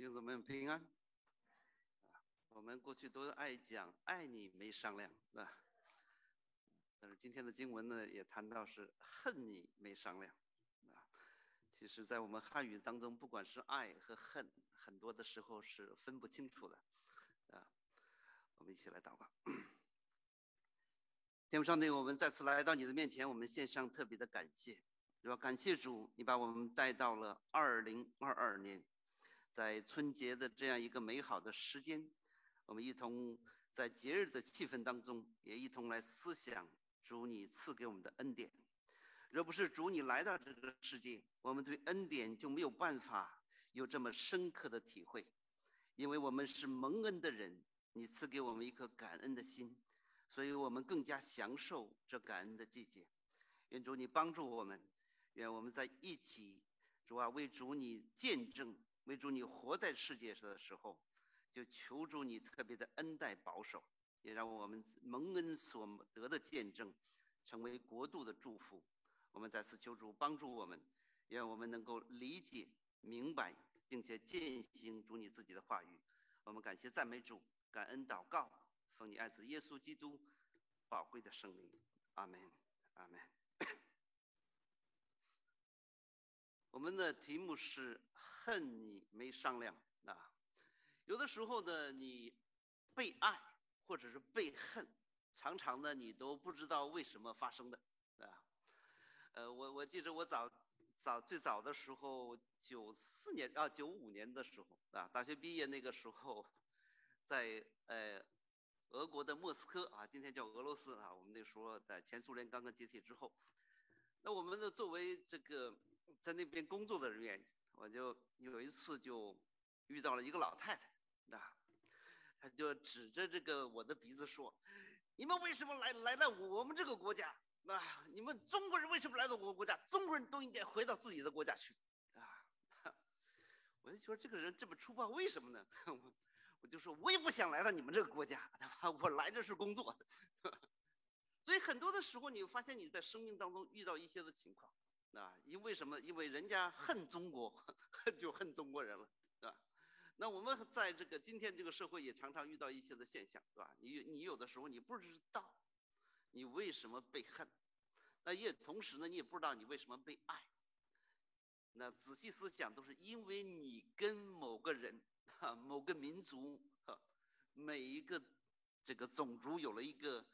弟兄姊妹们平安。啊，我们过去都爱讲爱你没商量，啊，但是今天的经文呢，也谈到是恨你没商量，啊，其实，在我们汉语当中，不管是爱和恨，很多的时候是分不清楚的，啊，我们一起来祷告。天父上帝，我们再次来到你的面前，我们献上特别的感谢，是吧？感谢主，你把我们带到了二零二二年。在春节的这样一个美好的时间，我们一同在节日的气氛当中，也一同来思想主你赐给我们的恩典。若不是主你来到这个世界，我们对恩典就没有办法有这么深刻的体会。因为我们是蒙恩的人，你赐给我们一颗感恩的心，所以我们更加享受这感恩的季节。愿主你帮助我们，愿我们在一起，主啊，为主你见证。为主你活在世界上的时候，就求助你特别的恩待保守，也让我们蒙恩所得的见证，成为国度的祝福。我们再次求助帮助我们，愿我们能够理解、明白，并且践行主你自己的话语。我们感谢赞美主，感恩祷告，奉你爱子耶稣基督宝贵的圣名，阿门，阿门。我们的题目是。恨你没商量啊！有的时候呢，你被爱或者是被恨，常常呢你都不知道为什么发生的啊。呃，我我记得我早早最早的时候，九四年啊九五年的时候啊，大学毕业那个时候，在呃俄国的莫斯科啊，今天叫俄罗斯啊，我们那时候在前苏联刚刚解体之后，那我们呢作为这个在那边工作的人员。我就有一次就遇到了一个老太太，啊，她就指着这个我的鼻子说：“你们为什么来来到我们这个国家？那你们中国人为什么来到我们国家？中国人都应该回到自己的国家去。”啊，我就说这个人这么粗暴，为什么呢？我就说我也不想来到你们这个国家，我来这是工作。所以很多的时候，你发现你在生命当中遇到一些的情况。啊，因为什么？因为人家恨中国，恨就恨中国人了，啊。那我们在这个今天这个社会也常常遇到一些的现象，是吧？你你有的时候你不知道你为什么被恨，那也同时呢，你也不知道你为什么被爱。那仔细思想，都是因为你跟某个人、哈某个民族、哈每一个这个种族有了一个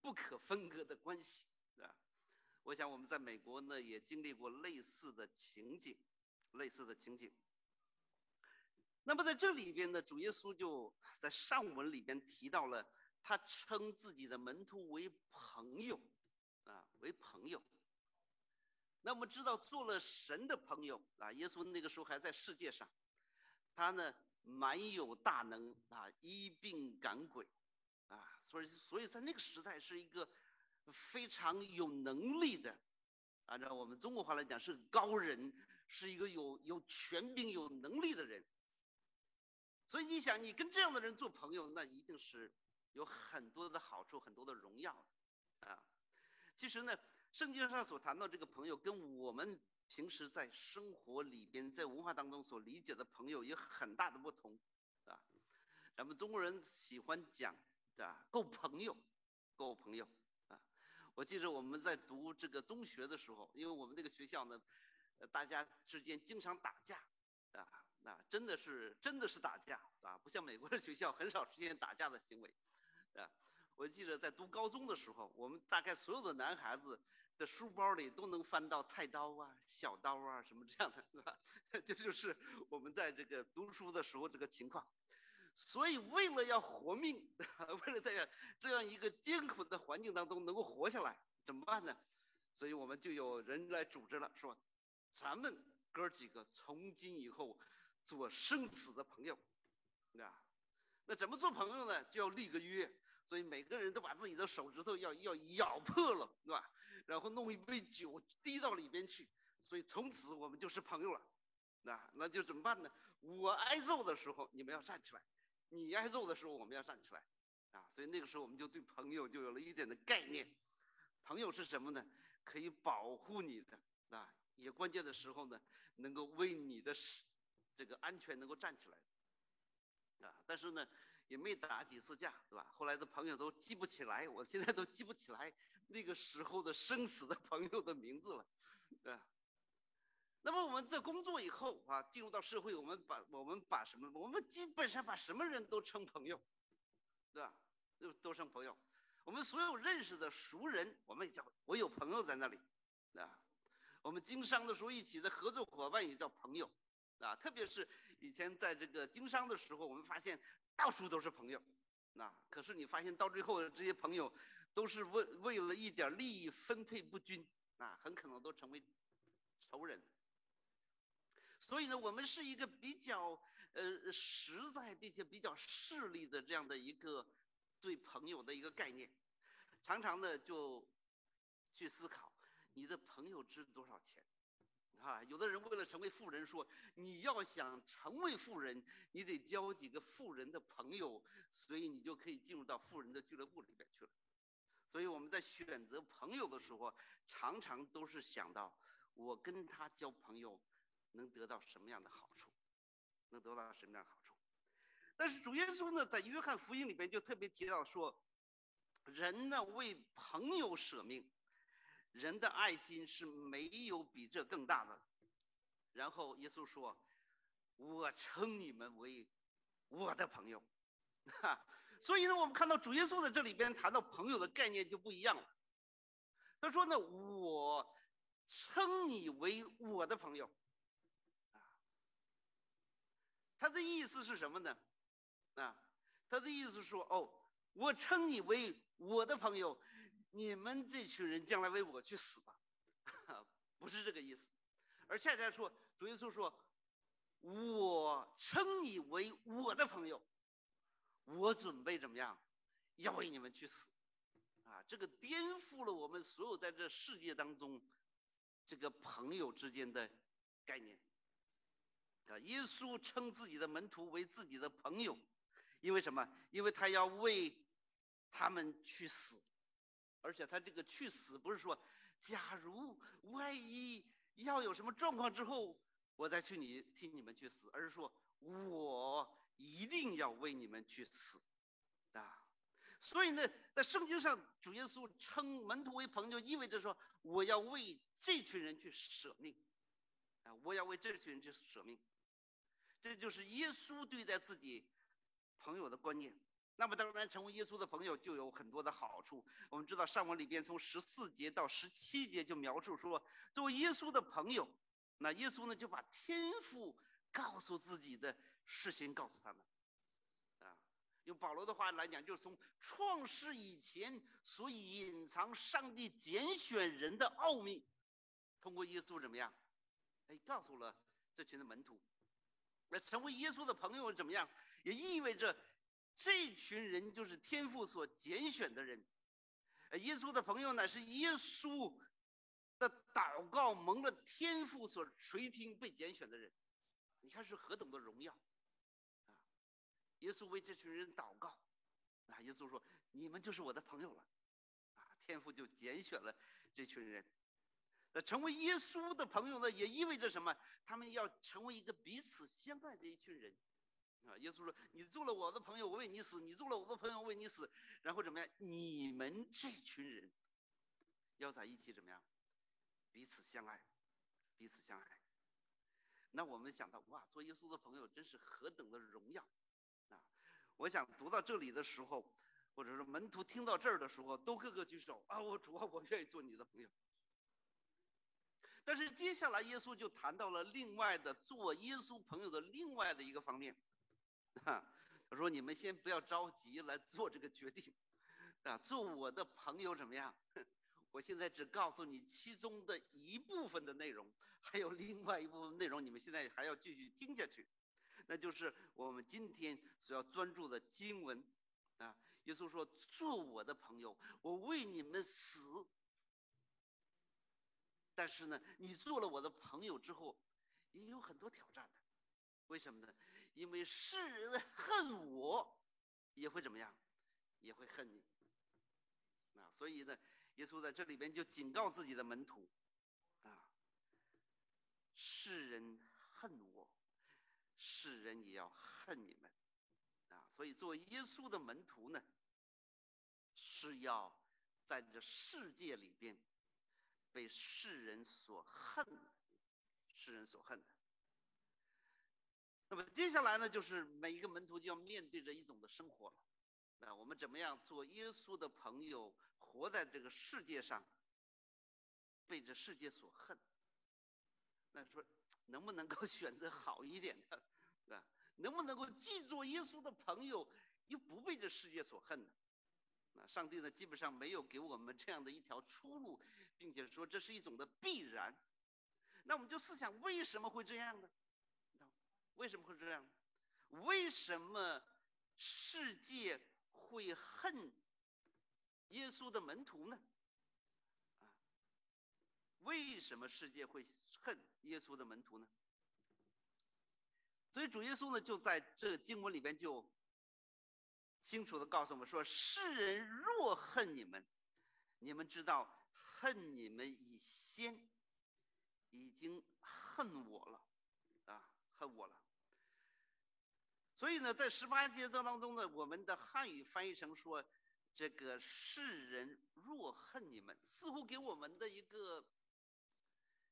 不可分割的关系。对吧我想我们在美国呢也经历过类似的情景，类似的情景。那么在这里边呢，主耶稣就在上文里边提到了，他称自己的门徒为朋友，啊，为朋友。那我们知道，做了神的朋友啊，耶稣那个时候还在世界上，他呢蛮有大能啊，医病赶鬼，啊，所以所以在那个时代是一个。非常有能力的，按照我们中国话来讲是高人，是一个有有权柄、有能力的人。所以你想，你跟这样的人做朋友，那一定是有很多的好处、很多的荣耀啊。其实呢，圣经上所谈到这个朋友，跟我们平时在生活里边、在文化当中所理解的朋友有很大的不同啊。咱们中国人喜欢讲啊，够朋友，够朋友。我记得我们在读这个中学的时候，因为我们这个学校呢，大家之间经常打架，啊，那真的是真的是打架，啊，不像美国的学校很少出现打架的行为，啊，我记得在读高中的时候，我们大概所有的男孩子的书包里都能翻到菜刀啊、小刀啊什么这样的，是吧？这就是我们在这个读书的时候这个情况。所以，为了要活命，为了在这样一个艰苦的环境当中能够活下来，怎么办呢？所以我们就有人来组织了，说，咱们哥几个从今以后做生死的朋友，啊，那怎么做朋友呢？就要立个约，所以每个人都把自己的手指头要要咬破了，对吧？然后弄一杯酒滴到里边去，所以从此我们就是朋友了，那那就怎么办呢？我挨揍的时候，你们要站起来。你挨揍的时候，我们要站起来，啊，所以那个时候我们就对朋友就有了一点的概念。朋友是什么呢？可以保护你的，啊，也关键的时候呢，能够为你的这个安全能够站起来，啊，但是呢，也没打几次架，对吧？后来的朋友都记不起来，我现在都记不起来那个时候的生死的朋友的名字了，对？那么我们在工作以后啊，进入到社会，我们把我们把什么？我们基本上把什么人都称朋友，对吧？都都称朋友。我们所有认识的熟人，我们也叫我有朋友在那里，啊。我们经商的时候一起的合作伙伴也叫朋友，啊。特别是以前在这个经商的时候，我们发现到处都是朋友，啊。可是你发现到最后这些朋友，都是为为了一点利益分配不均，啊，很可能都成为仇人。所以呢，我们是一个比较呃实在并且比较势利的这样的一个对朋友的一个概念，常常呢就去思考你的朋友值多少钱，啊，有的人为了成为富人，说你要想成为富人，你得交几个富人的朋友，所以你就可以进入到富人的俱乐部里边去了。所以我们在选择朋友的时候，常常都是想到我跟他交朋友。能得到什么样的好处？能得到什么样的好处？但是主耶稣呢，在约翰福音里边就特别提到说，人呢为朋友舍命，人的爱心是没有比这更大的。然后耶稣说：“我称你们为我的朋友。”哈，所以呢，我们看到主耶稣在这里边谈到朋友的概念就不一样了。他说呢：“我称你为我的朋友。”他的意思是什么呢？啊，他的意思说：“哦，我称你为我的朋友，你们这群人将来为我去死吧。”不是这个意思，而恰恰说，主耶稣说：“我称你为我的朋友，我准备怎么样，要为你们去死。”啊，这个颠覆了我们所有在这世界当中这个朋友之间的概念。啊，耶稣称自己的门徒为自己的朋友，因为什么？因为他要为他们去死，而且他这个去死不是说，假如万一要有什么状况之后，我再去你替你们去死，而是说我一定要为你们去死，啊，所以呢，在圣经上，主耶稣称门徒为朋友，意味着说我要为这群人去舍命，啊，我要为这群人去舍命。这就是耶稣对待自己朋友的观念。那么，当然成为耶稣的朋友就有很多的好处。我们知道，上文里边从十四节到十七节就描述说，作为耶稣的朋友，那耶稣呢就把天赋告诉自己的事情告诉他们。啊，用保罗的话来讲，就是从创世以前所隐藏上帝拣选人的奥秘，通过耶稣怎么样？哎，告诉了这群的门徒。那成为耶稣的朋友怎么样？也意味着这群人就是天父所拣选的人。耶稣的朋友呢，是耶稣的祷告蒙了天父所垂听被拣选的人。你看是何等的荣耀啊！耶稣为这群人祷告，啊，耶稣说：“你们就是我的朋友了。”啊，天父就拣选了这群人。呃，成为耶稣的朋友呢，也意味着什么？他们要成为一个彼此相爱的一群人，啊！耶稣说：“你做了我的朋友，我为你死；你做了我的朋友，我为你死。然后怎么样？你们这群人要在一起怎么样？彼此相爱，彼此相爱。那我们想到，哇，做耶稣的朋友真是何等的荣耀啊！我想读到这里的时候，或者说门徒听到这儿的时候，都个个举手啊！我主啊，我愿意做你的朋友。”但是接下来，耶稣就谈到了另外的做耶稣朋友的另外的一个方面，啊，他说：“你们先不要着急来做这个决定，啊，做我的朋友怎么样？我现在只告诉你其中的一部分的内容，还有另外一部分内容，你们现在还要继续听下去，那就是我们今天所要专注的经文，啊，耶稣说：做我的朋友，我为你们。”但是呢，你做了我的朋友之后，也有很多挑战的。为什么呢？因为世人恨我，也会怎么样？也会恨你。啊，所以呢，耶稣在这里边就警告自己的门徒：啊，世人恨我，世人也要恨你们。啊，所以做耶稣的门徒呢，是要在这世界里边被世人所恨，世人所恨的。那么接下来呢，就是每一个门徒就要面对着一种的生活了。那我们怎么样做耶稣的朋友，活在这个世界上，被这世界所恨？那说能不能够 选择好一点的，是吧？能不能够既做耶稣的朋友，又不被这世界所恨呢？那上帝呢，基本上没有给我们这样的一条出路，并且说这是一种的必然。那我们就思想为什么会这样呢？为什么会这样？为什么世界会恨耶稣的门徒呢？啊，为什么世界会恨耶稣的门徒呢？所以主耶稣呢，就在这经文里边就清楚的告诉我们说：世人若恨你们，你们知道恨你们以先已经恨我了，啊，恨我了。所以呢，在十八节当中呢，我们的汉语翻译成说：这个世人若恨你们，似乎给我们的一个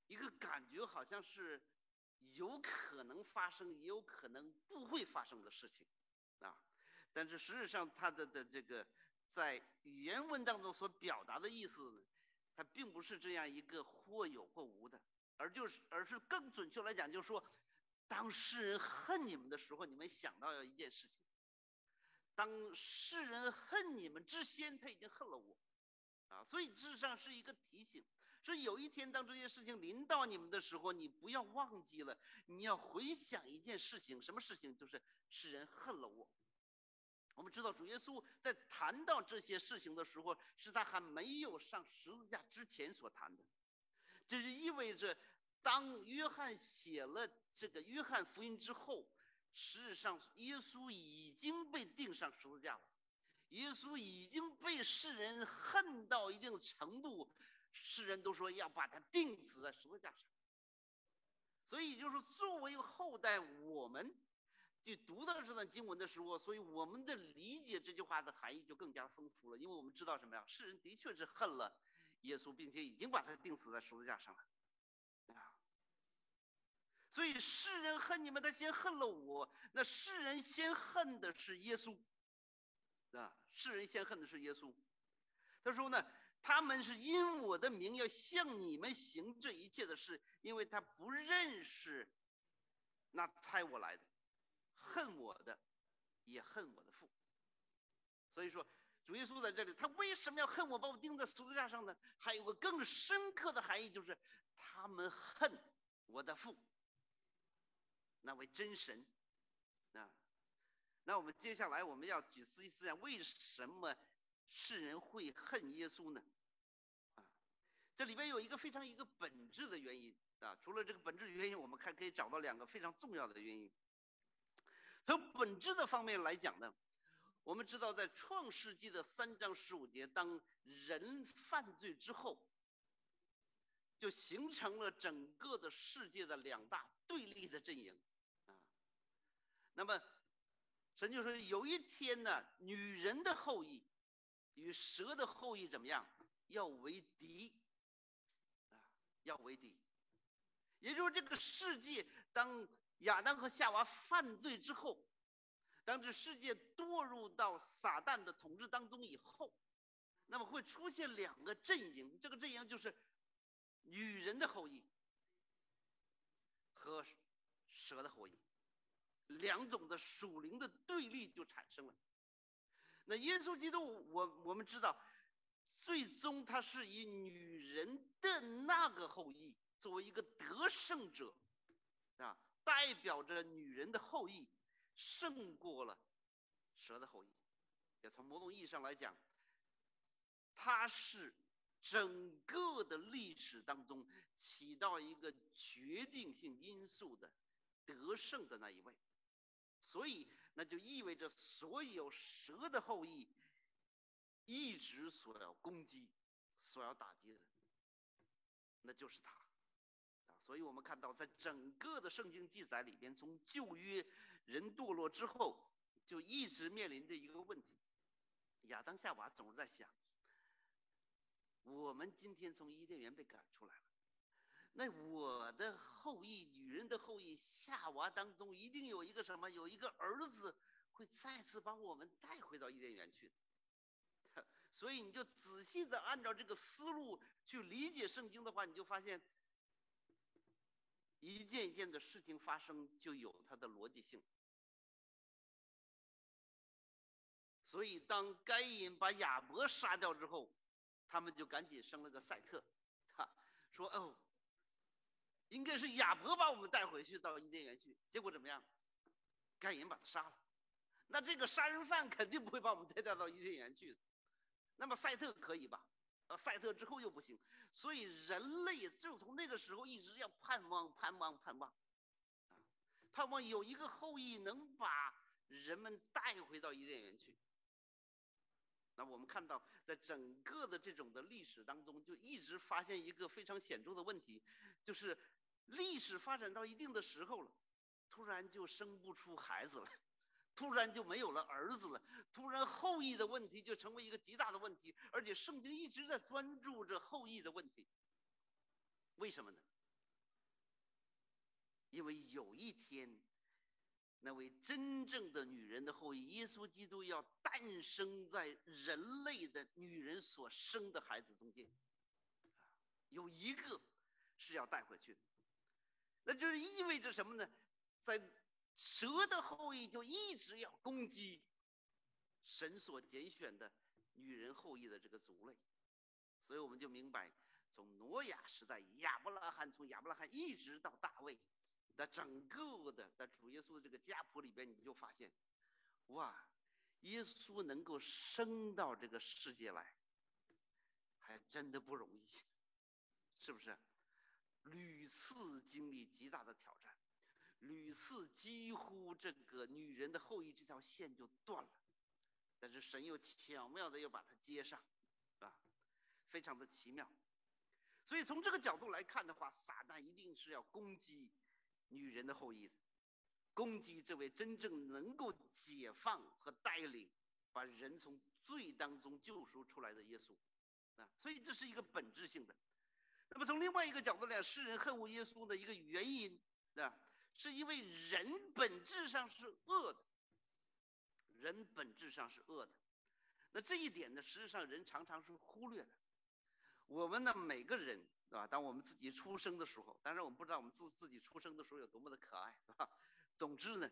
一个感觉，好像是。有可能发生，也有可能不会发生的事情，啊，但是实际上它的的这个在原文当中所表达的意思呢，它并不是这样一个或有或无的，而就是而是更准确来讲，就是说，当世人恨你们的时候，你们想到要一件事情，当世人恨你们之先，他已经恨了我，啊，所以事实上是一个提醒。说有一天，当这些事情临到你们的时候，你不要忘记了，你要回想一件事情，什么事情？就是世人恨了我。知道主耶稣在谈到这些事情的时候，是他还没有上十字架之前所谈的。这就意味着，当约翰写了这个约翰福音之后，事实上耶稣已经被钉上十字架了，耶稣已经被世人恨到一定程度。世人都说要把他钉死在十字架上，所以就是，作为后代，我们就读到这段经文的时候，所以我们的理解这句话的含义就更加丰富了，因为我们知道什么呀？世人的确是恨了耶稣，并且已经把他钉死在十字架上了，啊，所以世人恨你们，他先恨了我，那世人先恨的是耶稣，啊，世人先恨的是耶稣，他说呢。他们是因我的名要向你们行这一切的事，因为他不认识那猜我来的，恨我的，也恨我的父。所以说，主耶稣在这里，他为什么要恨我，把我钉在十字架上呢？还有个更深刻的含义，就是他们恨我的父，那位真神。啊，那我们接下来我们要举思一思想，为什么？世人会恨耶稣呢？啊，这里边有一个非常一个本质的原因啊。除了这个本质原因，我们还可以找到两个非常重要的原因。从本质的方面来讲呢，我们知道在创世纪的三章十五节，当人犯罪之后，就形成了整个的世界的两大对立的阵营啊。那么神就说，有一天呢，女人的后裔。与蛇的后裔怎么样？要为敌，啊，要为敌。也就是这个世界，当亚当和夏娃犯罪之后，当这世界堕入到撒旦的统治当中以后，那么会出现两个阵营。这个阵营就是女人的后裔和蛇的后裔，两种的属灵的对立就产生了。那耶稣基督，我我们知道，最终他是以女人的那个后裔作为一个得胜者，啊，代表着女人的后裔胜过了蛇的后裔。也从某种意义上来讲，他是整个的历史当中起到一个决定性因素的得胜的那一位，所以。那就意味着所有蛇的后裔，一直所要攻击、所要打击的，那就是他，所以我们看到，在整个的圣经记载里边，从旧约人堕落之后，就一直面临着一个问题：亚当夏娃总是在想，我们今天从伊甸园被赶出来了，那我的后裔，女人的后裔夏娃当中，一定有一个什么，有一个儿子会再次把我们带回到伊甸园去。所以你就仔细的按照这个思路去理解圣经的话，你就发现。一件一件的事情发生，就有它的逻辑性。所以，当该隐把亚伯杀掉之后，他们就赶紧生了个赛特，哈，说：“哦，应该是亚伯把我们带回去到伊甸园去。”结果怎么样？该隐把他杀了。那这个杀人犯肯定不会把我们再带到伊甸园去。那么赛特可以吧？赛特之后又不行，所以人类就从那个时候一直要盼望、盼望、盼望，盼望有一个后裔能把人们带回到伊甸园去。那我们看到，在整个的这种的历史当中，就一直发现一个非常显著的问题，就是历史发展到一定的时候了，突然就生不出孩子了。突然就没有了儿子了，突然后裔的问题就成为一个极大的问题，而且圣经一直在专注着后裔的问题。为什么呢？因为有一天，那位真正的女人的后裔耶稣基督要诞生在人类的女人所生的孩子中间，有一个是要带回去的，那就是意味着什么呢？在蛇的后裔就一直要攻击神所拣选的女人后裔的这个族类，所以我们就明白，从挪亚时代亚伯拉罕，从亚伯拉罕一直到大卫，的整个的在主耶稣的这个家谱里边，你就发现，哇，耶稣能够生到这个世界来，还真的不容易，是不是？屡次经历极大的挑战。屡次几乎这个女人的后裔这条线就断了，但是神又巧妙的又把它接上，啊，非常的奇妙。所以从这个角度来看的话，撒旦一定是要攻击女人的后裔的，攻击这位真正能够解放和带领把人从罪当中救赎出来的耶稣，啊，所以这是一个本质性的。那么从另外一个角度来讲，世人恨恶耶稣的一个原因，啊。是因为人本质上是恶的，人本质上是恶的，那这一点呢，实际上人常常是忽略的。我们呢，每个人，对吧？当我们自己出生的时候，当然我们不知道我们自自己出生的时候有多么的可爱，是吧？总之呢，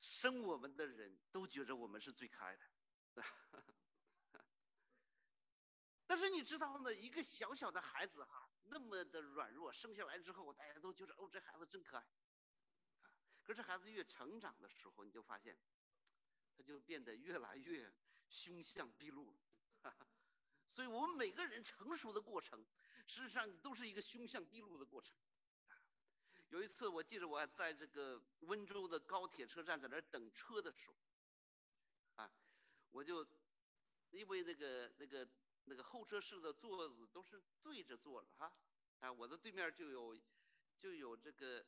生我们的人都觉着我们是最可爱的。但是你知道呢，一个小小的孩子哈，那么的软弱，生下来之后，大家都觉得哦，这孩子真可爱。可是孩子越成长的时候，你就发现，他就变得越来越凶相毕露。所以，我们每个人成熟的过程，事实上都是一个凶相毕露的过程。有一次，我记得我在这个温州的高铁车站在那儿等车的时候，啊，我就因为那个那个那个候车室的座子都是对着坐的哈，啊，我的对面就有就有这个。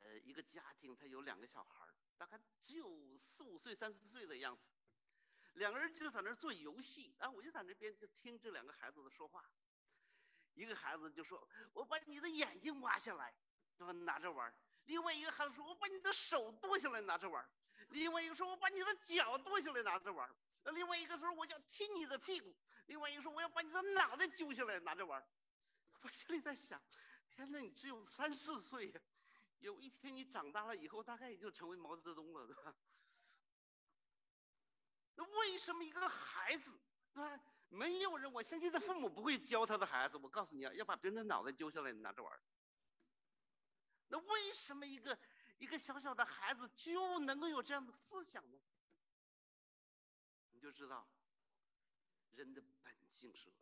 呃，一个家庭，他有两个小孩大概只有四五岁、三四岁的样子，两个人就在那儿做游戏，然后我就在那边就听这两个孩子的说话。一个孩子就说：“我把你的眼睛挖下来，拿着玩另外一个孩子说：“我把你的手剁下来拿着玩另外一个说：“我把你的脚剁下来拿着玩另外一个说：“我要踢你的屁股。”另外一个说：“我要把你的脑袋揪下来拿着玩 我心里在想：天哪，你只有三四岁呀！有一天你长大了以后，大概也就成为毛泽东了，对吧？那为什么一个孩子，对吧？没有人，我相信他父母不会教他的孩子。我告诉你啊，要把别人的脑袋揪下来拿着玩那为什么一个一个小小的孩子就能够有这样的思想呢？你就知道，人的本性是恶的。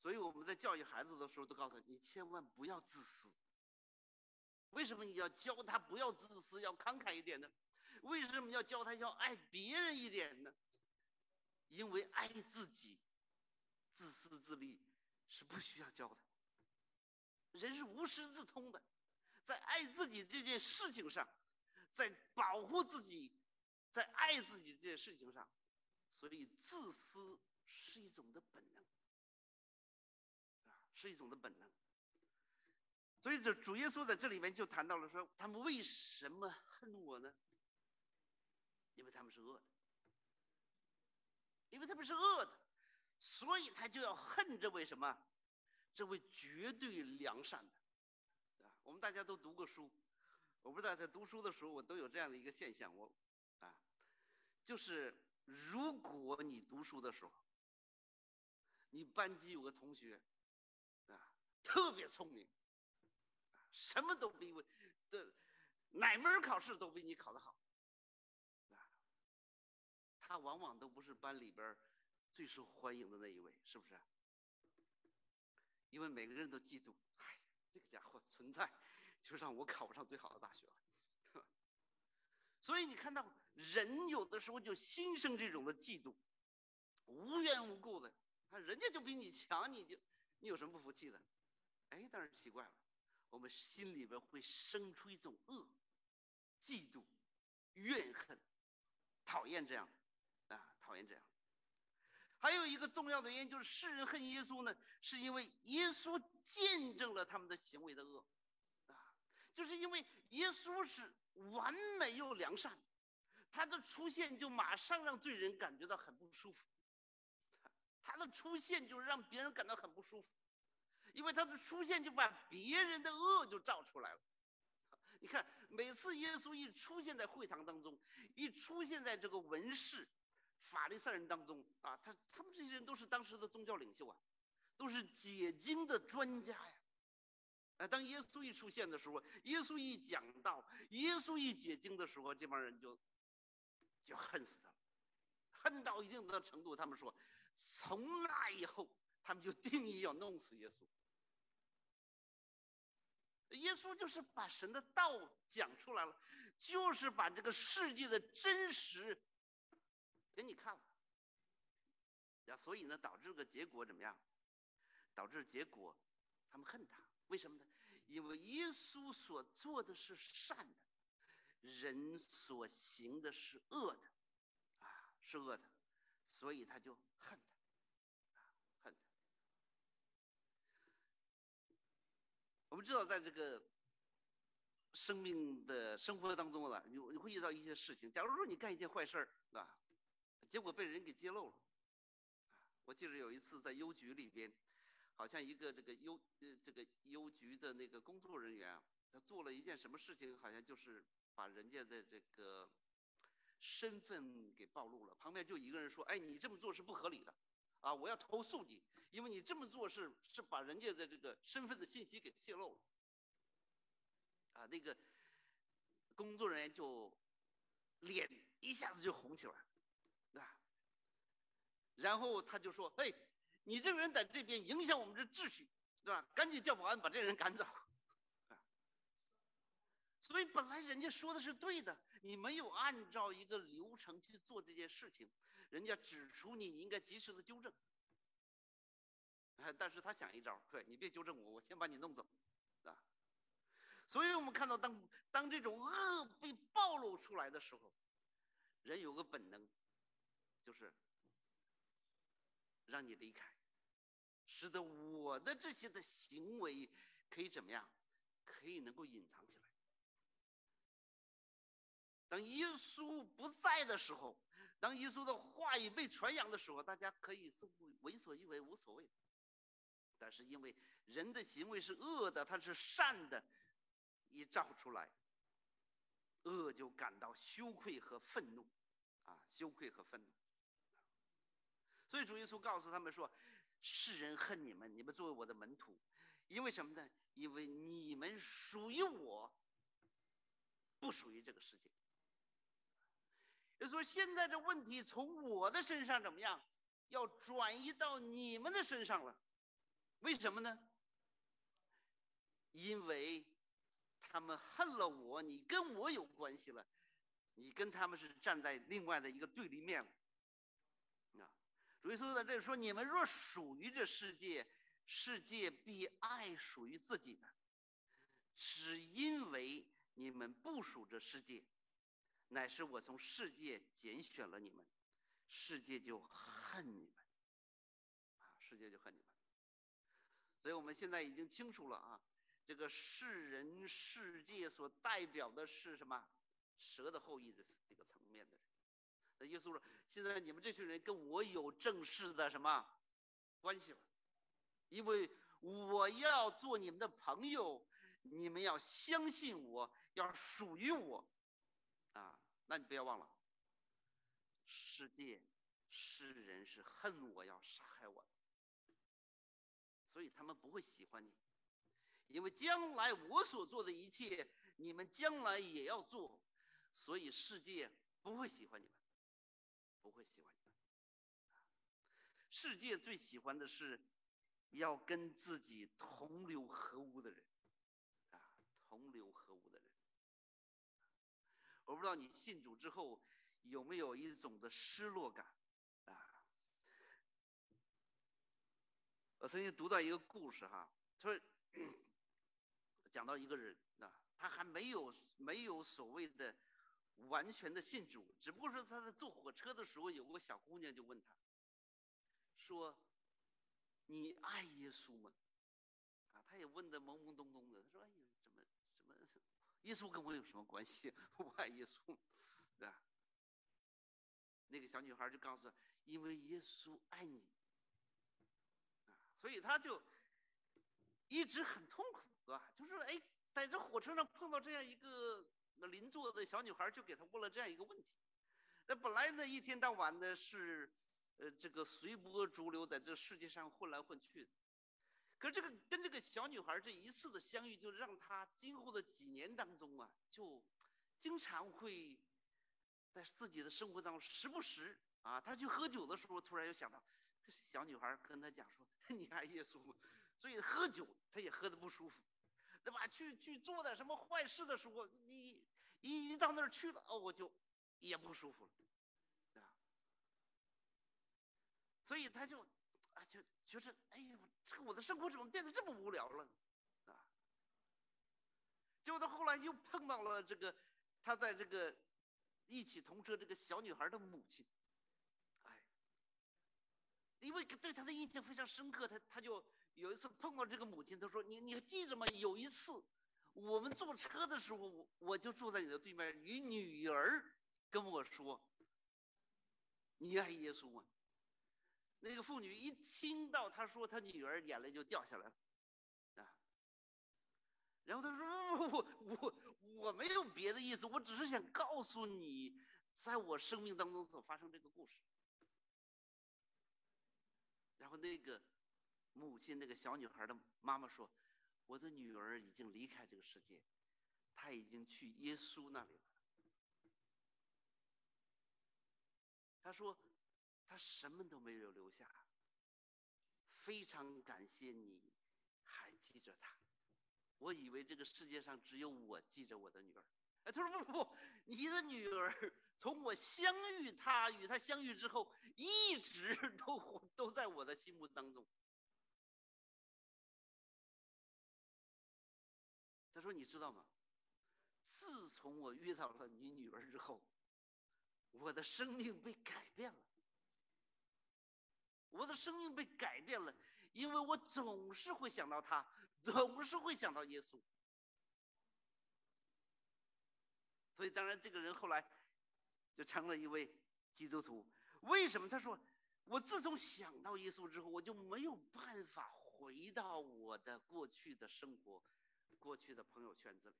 所以我们在教育孩子的时候，都告诉你，千万不要自私。为什么你要教他不要自私，要慷慨一点呢？为什么要教他要爱别人一点呢？因为爱自己、自私自利是不需要教的。人是无师自通的，在爱自己这件事情上，在保护自己，在爱自己这件事情上，所以自私是一种的本能，啊，是一种的本能。所以，这主耶稣在这里面就谈到了说，他们为什么恨我呢？因为他们是恶的，因为他们是恶的，所以他就要恨这位什么？这位绝对良善的，啊，我们大家都读过书，我不知道在读书的时候，我都有这样的一个现象，我，啊，就是如果你读书的时候，你班级有个同学，啊，特别聪明。什么都比我，这哪门考试都比你考得好，啊，他往往都不是班里边最受欢迎的那一位，是不是？因为每个人都嫉妒，哎，这个家伙存在，就让我考不上最好的大学了。所以你看到人有的时候就心生这种的嫉妒，无缘无故的，啊，人家就比你强，你就你有什么不服气的？哎，但是奇怪了。我们心里边会生出一种恶、嫉妒、怨恨、讨厌这样的啊，讨厌这样。还有一个重要的原因就是，世人恨耶稣呢，是因为耶稣见证了他们的行为的恶啊，就是因为耶稣是完美又良善，他的出现就马上让罪人感觉到很不舒服，他的出现就让别人感到很不舒服。因为他的出现就把别人的恶就照出来了。你看，每次耶稣一出现在会堂当中，一出现在这个文士、法利赛人当中啊，他他们这些人都是当时的宗教领袖啊，都是解经的专家呀。哎，当耶稣一出现的时候，耶稣一讲道，耶稣一解经的时候，这帮人就就恨死他了，恨到一定的程度，他们说，从那以后，他们就定义要弄死耶稣。耶稣就是把神的道讲出来了，就是把这个世界的真实给你看了，所以呢，导致个结果怎么样？导致结果，他们恨他，为什么呢？因为耶稣所做的是善的，人所行的是恶的，啊，是恶的，所以他就恨我们知道，在这个生命的生活当中呢，你你会遇到一些事情。假如说你干一件坏事儿，啊，结果被人给揭露了。我记得有一次在邮局里边，好像一个这个邮呃这个邮局的那个工作人员，他做了一件什么事情，好像就是把人家的这个身份给暴露了。旁边就一个人说：“哎，你这么做是不合理的，啊，我要投诉你。”因为你这么做是是把人家的这个身份的信息给泄露了，啊，那个工作人员就脸一下子就红起来，啊，然后他就说：“哎，你这个人在这边影响我们这秩序，对吧？赶紧叫保安把这人赶走。”所以本来人家说的是对的，你没有按照一个流程去做这件事情，人家指出你，你应该及时的纠正。但是他想一招，对你别纠正我，我先把你弄走，啊。所以我们看到，当当这种恶被暴露出来的时候，人有个本能，就是让你离开，使得我的这些的行为可以怎么样，可以能够隐藏起来。当耶稣不在的时候，当耶稣的话语被传扬的时候，大家可以似乎为所欲为，无所谓。但是因为人的行为是恶的，他是善的，一照出来，恶就感到羞愧和愤怒，啊，羞愧和愤怒。所以主耶稣告诉他们说：“世人恨你们，你们作为我的门徒，因为什么呢？因为你们属于我，不属于这个世界。也就说，现在这问题从我的身上怎么样，要转移到你们的身上了。”为什么呢？因为他们恨了我，你跟我有关系了，你跟他们是站在另外的一个对立面了。啊，主耶稣在这里说：“你们若属于这世界，世界必爱属于自己的，只因为你们不属这世界，乃是我从世界拣选了你们，世界就恨你们，啊，世界就恨你们。所以我们现在已经清楚了啊，这个世人世界所代表的是什么？蛇的后裔的这个层面的人。那耶稣说：“现在你们这群人跟我有正式的什么关系了？因为我要做你们的朋友，你们要相信我，要属于我，啊，那你不要忘了，世界世人是恨我，要杀害我的，所以他们不会喜欢你，因为将来我所做的一切，你们将来也要做，所以世界不会喜欢你们。”不会喜欢你们。世界最喜欢的是要跟自己同流合污的人，啊，同流合污的人。我不知道你信主之后有没有一种的失落感，啊。我曾经读到一个故事哈，说讲到一个人啊，他还没有没有所谓的。完全的信主，只不过说他在坐火车的时候，有个小姑娘就问他，说：“你爱耶稣吗？”啊，他也问的懵懵懂懂的。他说：“哎呀，怎么怎么，耶稣跟我有什么关系？我爱耶稣，对吧？”那个小女孩就告诉他：“因为耶稣爱你。”所以他就一直很痛苦，是吧？就是哎，在这火车上碰到这样一个。邻座的小女孩就给他问了这样一个问题：那本来呢一天到晚的是，呃，这个随波逐流，在这世界上混来混去的。可这个跟这个小女孩这一次的相遇，就让他今后的几年当中啊，就经常会在自己的生活当中时不时啊，他去喝酒的时候，突然又想到，小女孩跟他讲说：“ 你爱耶稣？”所以喝酒他也喝的不舒服。对吧？去去做点什么坏事的时候，你一一到那儿去了，哦，我就也不舒服了，对吧？所以他就啊，就觉得，哎呦，这个我的生活怎么变得这么无聊了，啊？结果他后来又碰到了这个，他在这个一起同车这个小女孩的母亲，因为对他的印象非常深刻，他他就。有一次碰到这个母亲，他说：“你你记着吗？有一次我们坐车的时候，我我就坐在你的对面，你女儿跟我说，你爱耶稣吗？”那个妇女一听到他说他女儿，眼泪就掉下来了，啊。然后他说：“我我我没有别的意思，我只是想告诉你，在我生命当中所发生这个故事。”然后那个。母亲那个小女孩的妈妈说：“我的女儿已经离开这个世界，她已经去耶稣那里了。”她说：“她什么都没有留下，非常感谢你还记着她。我以为这个世界上只有我记着我的女儿。”哎，他说不：“不不，你的女儿从我相遇她与她相遇之后，一直 都都在我的心目当中。”他说：“你知道吗？自从我遇到了你女儿之后，我的生命被改变了。我的生命被改变了，因为我总是会想到她，总是会想到耶稣。所以，当然，这个人后来就成了一位基督徒。为什么？他说：我自从想到耶稣之后，我就没有办法回到我的过去的生活。”过去的朋友圈子里，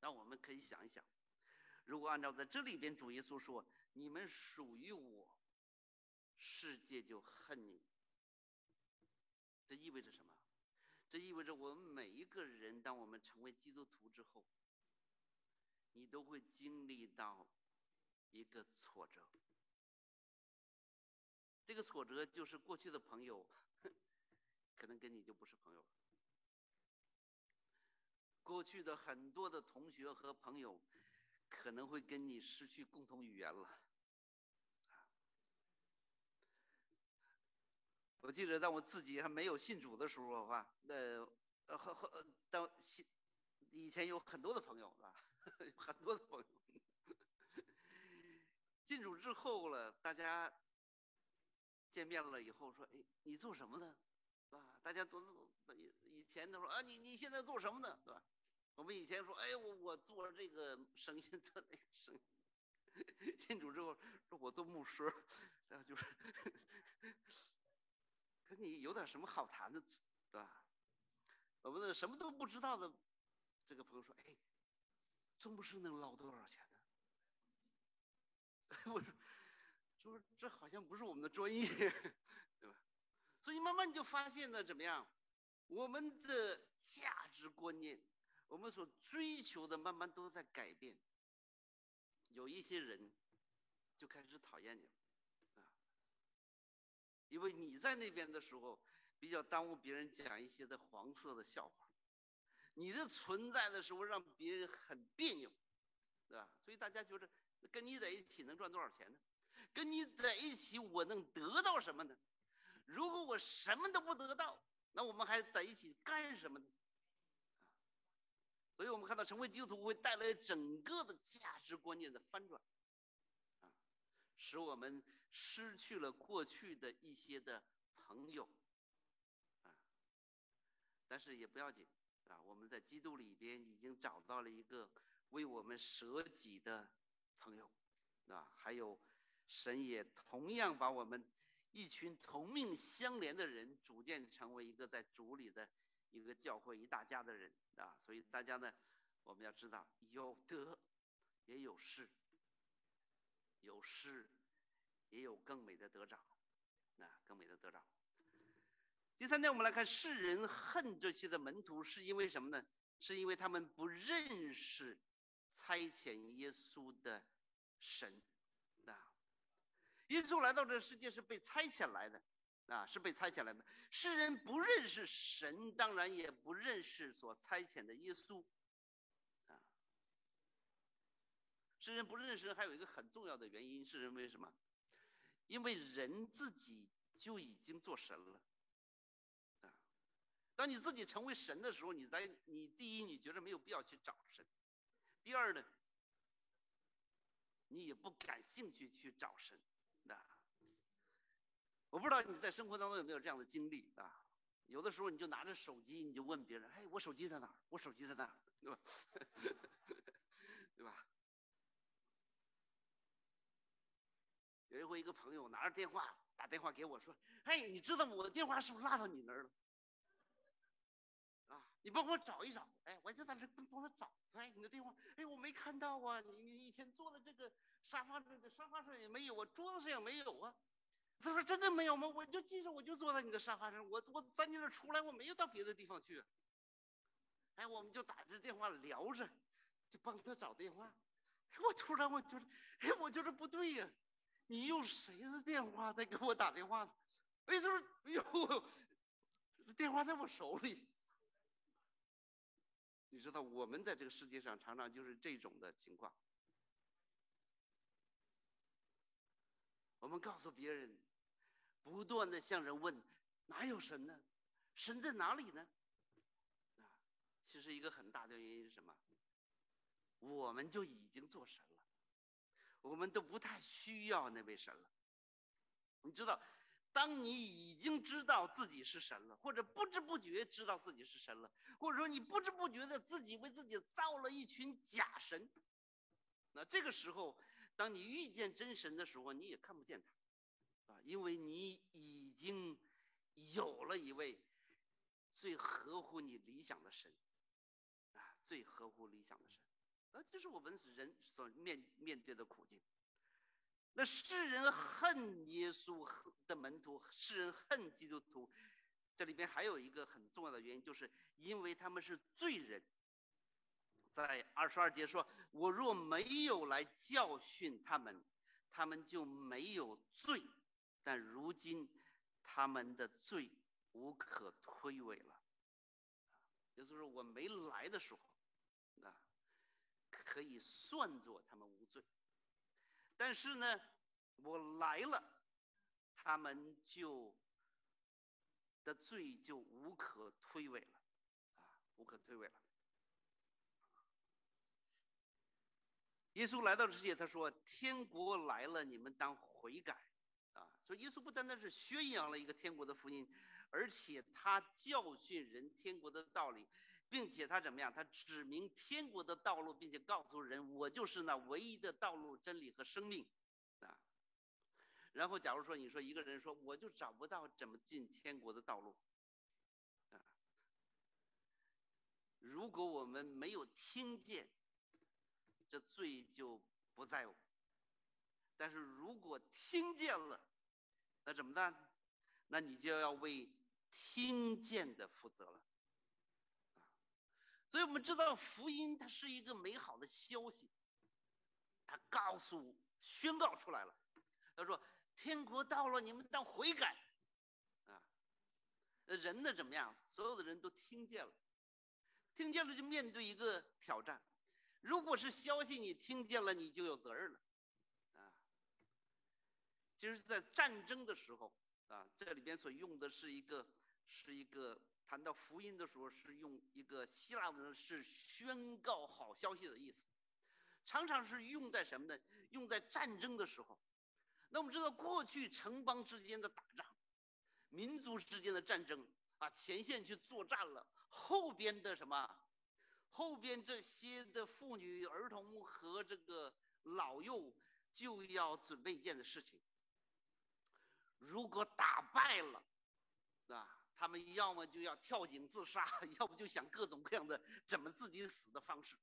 那我们可以想一想，如果按照在这里边主耶稣说：“你们属于我，世界就恨你。”这意味着什么？这意味着我们每一个人，当我们成为基督徒之后，你都会经历到一个挫折。这个挫折就是过去的朋友，可能跟你就不是朋友了。过去的很多的同学和朋友，可能会跟你失去共同语言了。我记得当我自己还没有信主的时候的话，那呃和和当信以前有很多的朋友啊，很多的朋友。进主之后了，大家见面了以后说：“哎，你做什么呢？是吧？”大家都以前都说：“啊，你你现在做什么呢？对吧？”我们以前说：“哎，我我做这个生意，做那个生意。”进主之后说：“我做牧师。”然后就是跟你有点什么好谈的，对吧？我们的什么都不知道的这个朋友说：“哎，做牧师能捞多少钱？” 我说，这好像不是我们的专业，对吧？所以慢慢你就发现呢，怎么样？我们的价值观念，我们所追求的，慢慢都在改变。有一些人就开始讨厌你了，啊，因为你在那边的时候，比较耽误别人讲一些的黄色的笑话，你的存在的时候让别人很别扭，对吧？所以大家觉得。跟你在一起能赚多少钱呢？跟你在一起我能得到什么呢？如果我什么都不得到，那我们还在一起干什么呢？所以我们看到成为基督徒会带来整个的价值观念的翻转，啊，使我们失去了过去的一些的朋友，啊，但是也不要紧，啊，我们在基督里边已经找到了一个为我们舍己的。朋友，啊，还有神也同样把我们一群同命相连的人组建成为一个在主里的一个教会一大家的人啊，所以大家呢，我们要知道有得也有失，有失也有更美的得着，啊，更美的得着。第三点，我们来看世人恨这些的门徒是因为什么呢？是因为他们不认识差遣耶稣的。神，啊，耶稣来到这世界是被差遣来的，啊，是被差遣来的。世人不认识神，当然也不认识所差遣的耶稣，啊，世人不认识，还有一个很重要的原因，是因为什么？因为人自己就已经做神了，当你自己成为神的时候，你在你第一，你觉得没有必要去找神；第二呢？你也不感兴趣去找神，啊，我不知道你在生活当中有没有这样的经历啊？有的时候你就拿着手机，你就问别人：“哎，我手机在哪儿？我手机在哪儿？” 对吧？对吧？有一回，一个朋友拿着电话打电话给我说：“哎，你知道吗我的电话是不是落到你那儿了？你帮我找一找。”哎，我就在这帮他找。哎，你的电话，哎，我没看到啊！你你以前坐的这个沙发这沙发上也没有啊，桌子上也没有啊。他说：“真的没有吗？我就记着，我就坐在你的沙发上，我我在你那出来，我没有到别的地方去。”哎，我们就打着电话聊着，就帮他找电话。我突然我觉得，哎，我觉得不对呀，你用谁的电话在给我打电话呢？哎，他说：“哎呦，电话在我手里。”你知道，我们在这个世界上常常就是这种的情况。我们告诉别人，不断的向人问：哪有神呢？神在哪里呢？啊，其实一个很大的原因是什么？我们就已经做神了，我们都不太需要那位神了。你知道？当你已经知道自己是神了，或者不知不觉知道自己是神了，或者说你不知不觉的自己为自己造了一群假神，那这个时候，当你遇见真神的时候，你也看不见他，啊，因为你已经有了一位最合乎你理想的神，啊，最合乎理想的神，啊，这是我们人所面面对的苦境。那世人恨耶稣的门徒，世人恨基督徒，这里边还有一个很重要的原因，就是因为他们是罪人。在二十二节说：“我若没有来教训他们，他们就没有罪。但如今他们的罪无可推诿了。”也就是说，我没来的时候，啊，可以算作他们无罪。但是呢，我来了，他们就的罪就无可推诿了，啊，无可推诿了。耶稣来到世界，他说：“天国来了，你们当悔改。”啊，所以耶稣不单单是宣扬了一个天国的福音，而且他教训人天国的道理，并且他怎么样？他指明天国的道路，并且告诉人：“我就是那唯一的道路、真理和生命。”啊。然后，假如说你说一个人说：“我就找不到怎么进天国的道路。”啊，如果我们没有听见。这罪就不在我。但是如果听见了，那怎么办？那你就要为听见的负责了。所以我们知道福音它是一个美好的消息，他告诉、宣告出来了。他说：“天国到了，你们当悔改。”啊，人呢怎么样？所有的人都听见了，听见了就面对一个挑战。如果是消息你听见了，你就有责任了，啊，就是在战争的时候，啊，这里边所用的是一个，是一个谈到福音的时候是用一个希腊文，是宣告好消息的意思，常常是用在什么呢？用在战争的时候。那我们知道，过去城邦之间的打仗，民族之间的战争，啊，前线去作战了，后边的什么？后边这些的妇女、儿童和这个老幼就要准备一件的事情：如果打败了，啊，他们要么就要跳井自杀，要不就想各种各样的怎么自己死的方式；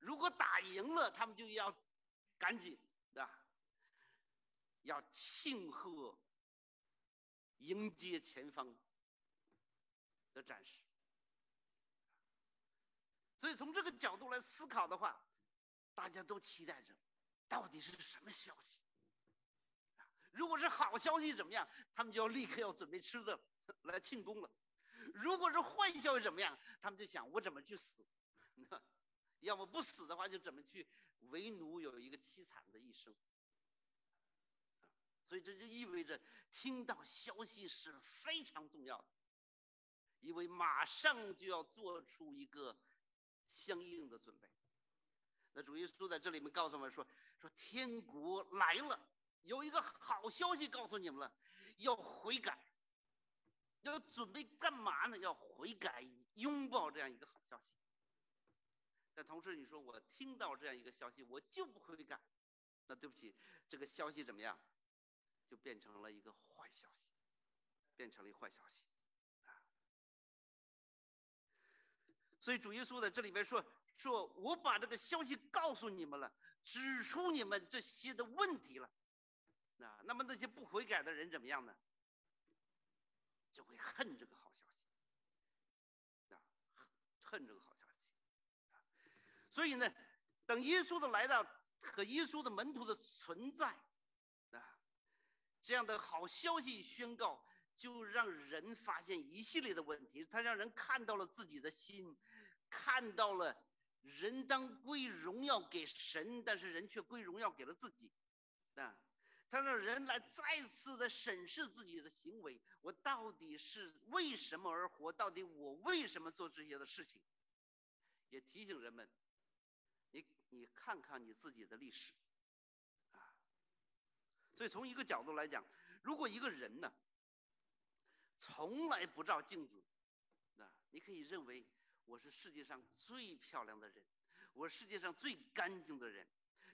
如果打赢了，他们就要赶紧啊，要庆贺迎接前方的战士。所以从这个角度来思考的话，大家都期待着，到底是什么消息？如果是好消息怎么样？他们就要立刻要准备吃的 来庆功了。如果是坏消息怎么样？他们就想我怎么去死？要么不死的话，就怎么去为奴，有一个凄惨的一生。所以这就意味着听到消息是非常重要的，因为马上就要做出一个。相应的准备。那主耶稣在这里面告诉我们说：“说天国来了，有一个好消息告诉你们了，要悔改，要准备干嘛呢？要悔改，拥抱这样一个好消息。但同时，你说我听到这样一个消息，我就不悔改，那对不起，这个消息怎么样？就变成了一个坏消息，变成了一个坏消息啊。”所以主耶稣在这里边说：“说我把这个消息告诉你们了，指出你们这些的问题了。啊，那么那些不悔改的人怎么样呢？就会恨这个好消息。啊，恨这个好消息。所以呢，等耶稣的来到和耶稣的门徒的存在，啊，这样的好消息宣告。”就让人发现一系列的问题，他让人看到了自己的心，看到了人当归荣耀给神，但是人却归荣耀给了自己，啊，他让人来再次的审视自己的行为，我到底是为什么而活？到底我为什么做这些的事情？也提醒人们，你你看看你自己的历史，啊，所以从一个角度来讲，如果一个人呢？从来不照镜子，那你可以认为我是世界上最漂亮的人，我是世界上最干净的人，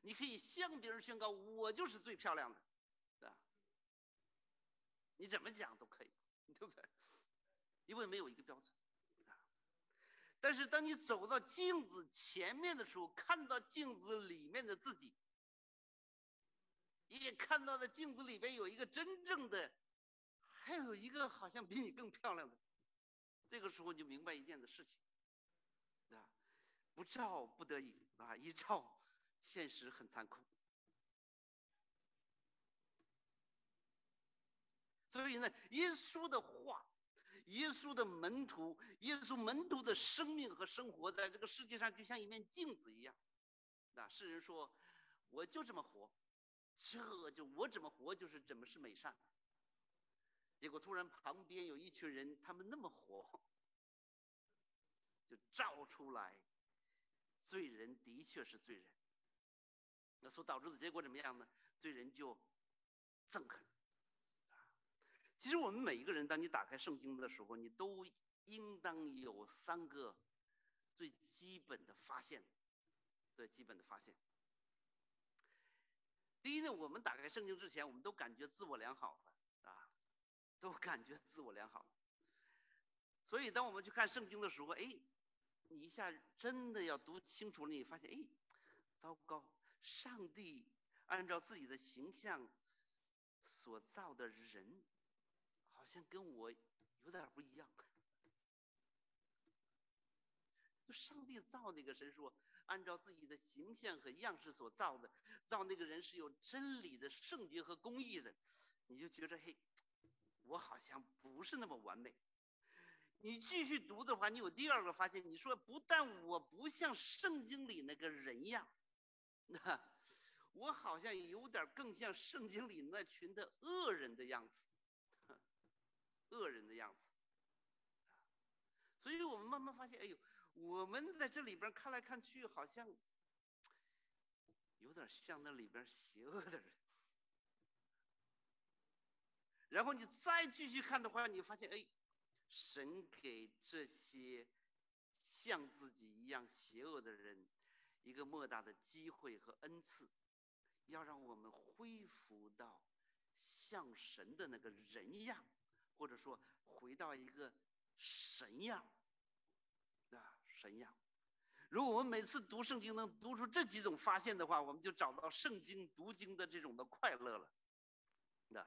你可以向别人宣告我就是最漂亮的，啊，你怎么讲都可以，对不对？因为没有一个标准，啊。但是当你走到镜子前面的时候，看到镜子里面的自己，也看到了镜子里边有一个真正的。还有一个好像比你更漂亮的，这个时候你就明白一件的事情，啊，不照不得已啊，一照，现实很残酷。所以呢，耶稣的话，耶稣的门徒，耶稣门徒的生命和生活在这个世界上就像一面镜子一样，那，世人说，我就这么活，这就我怎么活就是怎么是美善。结果突然旁边有一群人，他们那么活，就照出来，罪人的确是罪人。那所导致的结果怎么样呢？罪人就憎恨。其实我们每一个人，当你打开圣经的时候，你都应当有三个最基本的发现，最基本的发现。第一呢，我们打开圣经之前，我们都感觉自我良好的啊，都感觉自我良好。所以，当我们去看圣经的时候，哎，你一下真的要读清楚了，你发现，哎，糟糕，上帝按照自己的形象所造的人，好像跟我有点不一样。就上帝造那个神说。按照自己的形象和样式所造的，造那个人是有真理的圣洁和公义的，你就觉得嘿，我好像不是那么完美。你继续读的话，你有第二个发现，你说不但我不像圣经里那个人样，那我好像有点更像圣经里那群的恶人的样子，恶人的样子。所以我们慢慢发现，哎呦。我们在这里边看来看去，好像有点像那里边邪恶的人。然后你再继续看的话，你发现，哎，神给这些像自己一样邪恶的人一个莫大的机会和恩赐，要让我们恢复到像神的那个人样，或者说回到一个神样。神样，如果我们每次读圣经能读出这几种发现的话，我们就找到圣经读经的这种的快乐了。那，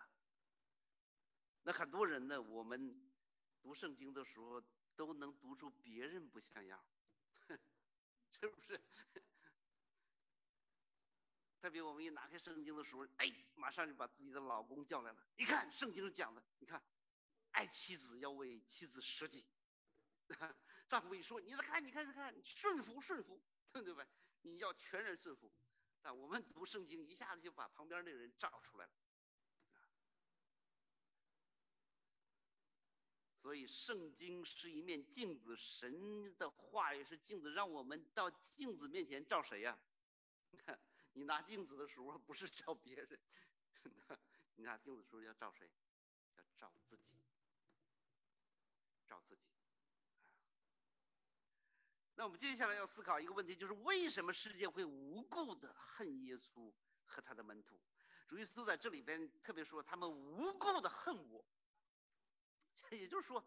那很多人呢，我们读圣经的时候都能读出别人不像样，是不是？特别我们一拿开圣经的时候，哎，马上就把自己的老公叫来了。你看圣经讲的，你看，爱妻子要为妻子舍己。丈夫一说，你看，你看，你看，顺服，顺服，对不对？你要全然顺服。但我们读圣经，一下子就把旁边那人照出来了。所以，圣经是一面镜子，神的话也是镜子，让我们到镜子面前照谁呀？看，你拿镜子的时候不是照别人，你拿镜子的时候要照谁？要照自己，照自己。那我们接下来要思考一个问题，就是为什么世界会无故的恨耶稣和他的门徒？主耶稣在这里边特别说，他们无故的恨我。也就是说，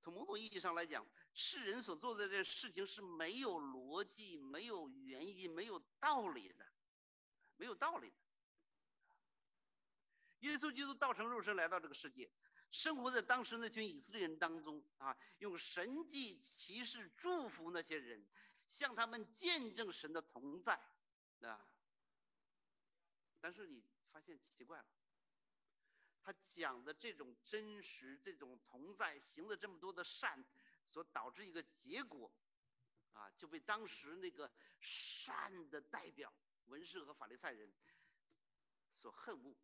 从某种意义上来讲，世人所做的这事情是没有逻辑、没有原因、没有道理的，没有道理的。耶稣基督道成肉身来到这个世界。生活在当时那群以色列人当中啊，用神迹奇事祝福那些人，向他们见证神的同在，啊。但是你发现奇怪了，他讲的这种真实、这种同在，行了这么多的善，所导致一个结果，啊，就被当时那个善的代表文士和法利赛人所恨恶。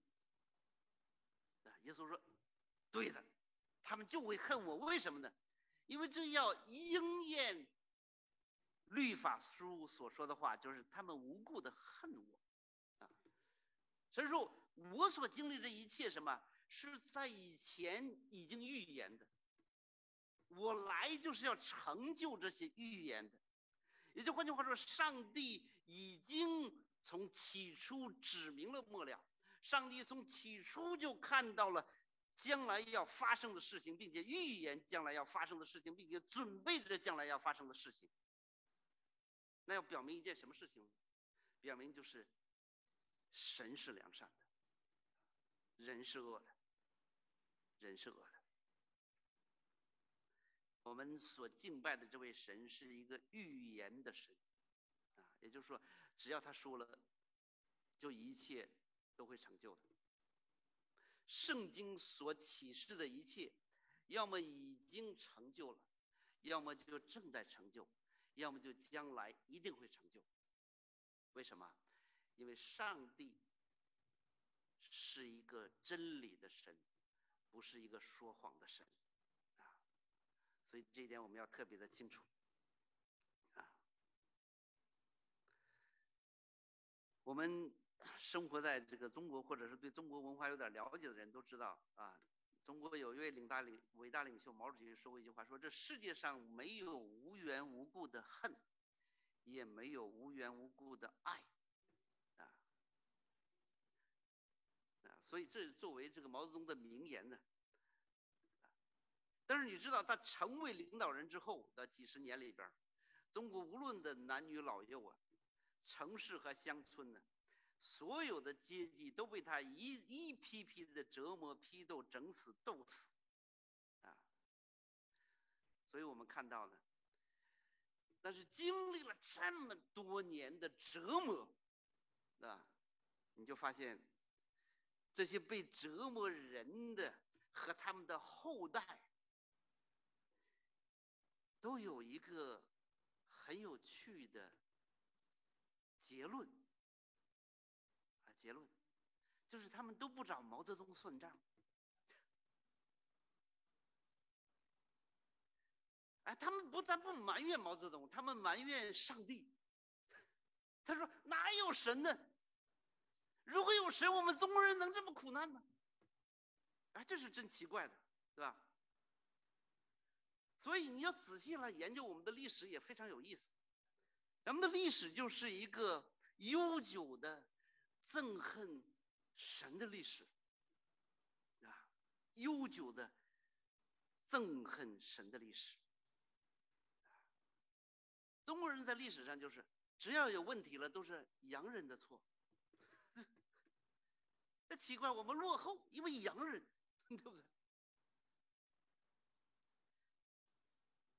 啊，耶稣说。对的，他们就会恨我，为什么呢？因为这要应验律法书所说的话，就是他们无故的恨我，啊，所以说我所经历这一切，什么是在以前已经预言的，我来就是要成就这些预言的，也就换句话说，上帝已经从起初指明了末了，上帝从起初就看到了。将来要发生的事情，并且预言将来要发生的事情，并且准备着将来要发生的事情，那要表明一件什么事情？表明就是神是良善的，人是恶的，人是恶的。我们所敬拜的这位神是一个预言的神，啊，也就是说，只要他说了，就一切都会成就的。圣经所启示的一切，要么已经成就了，要么就正在成就，要么就将来一定会成就。为什么？因为上帝是一个真理的神，不是一个说谎的神啊，所以这一点我们要特别的清楚我们生活在这个中国，或者是对中国文化有点了解的人都知道啊，中国有一位领大领伟大领袖毛主席说过一句话，说这世界上没有无缘无故的恨，也没有无缘无故的爱。啊所以，这作为这个毛泽东的名言呢。但是你知道，他成为领导人之后的几十年里边，中国无论的男女老幼啊，城市和乡村呢，所有的阶级都被他一一批批的折磨、批斗、整死、斗死，啊。所以我们看到呢，但是经历了这么多年的折磨，啊，你就发现。这些被折磨人的和他们的后代，都有一个很有趣的结论啊，结论就是他们都不找毛泽东算账。哎，他们不但不埋怨毛泽东，他们埋怨上帝。他说：“哪有神呢？”如果有神，我们中国人能这么苦难吗？哎，这是真奇怪的，对吧？所以你要仔细来研究我们的历史，也非常有意思。咱们的历史就是一个悠久的憎恨神的历史，啊，悠久的憎恨神的历史。中国人在历史上就是，只要有问题了，都是洋人的错。这奇怪，我们落后，因为洋人，对不对？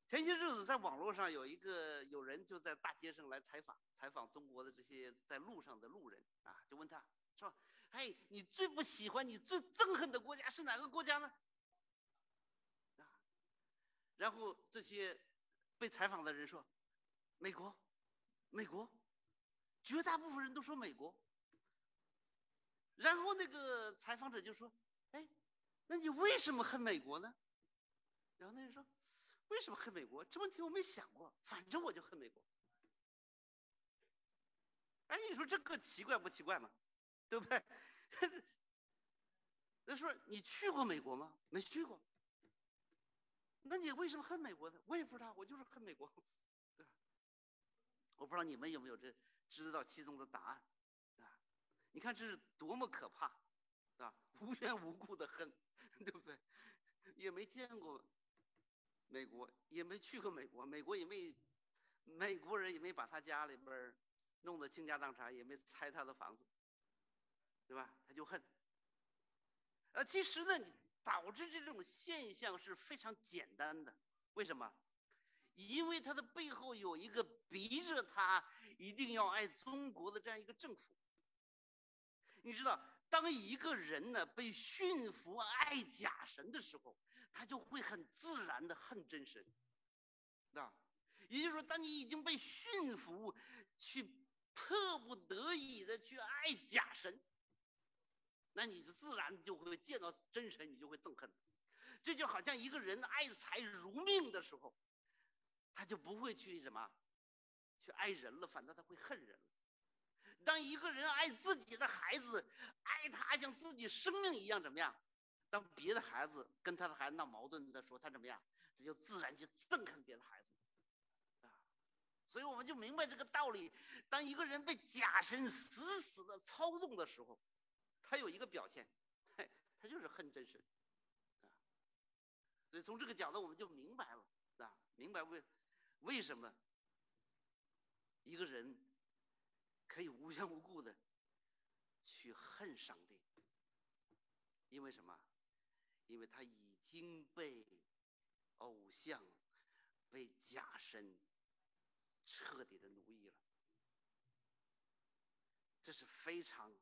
前些日子在网络上有一个有人就在大街上来采访，采访中国的这些在路上的路人啊，就问他说：“哎，你最不喜欢、你最憎恨的国家是哪个国家呢？”啊，然后这些被采访的人说：“美国，美国。”绝大部分人都说美国。然后那个采访者就说：“哎，那你为什么恨美国呢？”然后那人说：“为什么恨美国？这问题我没想过，反正我就恨美国。”哎，你说这个奇怪不奇怪嘛？对不对？那说你去过美国吗？没去过。那你为什么恨美国呢？我也不知道，我就是恨美国。我不知道你们有没有这知道其中的答案。你看这是多么可怕，啊！无缘无故的恨，对不对？也没见过美国，也没去过美国，美国也没，美国人也没把他家里边弄得倾家荡产，也没拆他的房子，对吧？他就恨。呃，其实呢，导致这种现象是非常简单的。为什么？因为他的背后有一个逼着他一定要爱中国的这样一个政府。你知道，当一个人呢被驯服爱假神的时候，他就会很自然的恨真神，啊，也就是说，当你已经被驯服，去迫不得已的去爱假神，那你就自然就会见到真神，你就会憎恨。这就好像一个人爱财如命的时候，他就不会去什么，去爱人了，反倒他会恨人。当一个人爱自己的孩子，爱他像自己生命一样，怎么样？当别的孩子跟他的孩子闹矛盾的时候，他怎么样？他就自然就憎恨别的孩子，啊！所以我们就明白这个道理：当一个人被假神死死的操纵的时候，他有一个表现，嘿，他就是恨真神，啊！所以从这个角度，我们就明白了，啊，明白为为什么一个人。可以无缘无故的去恨上帝，因为什么？因为他已经被偶像、被假神彻底的奴役了，这是非常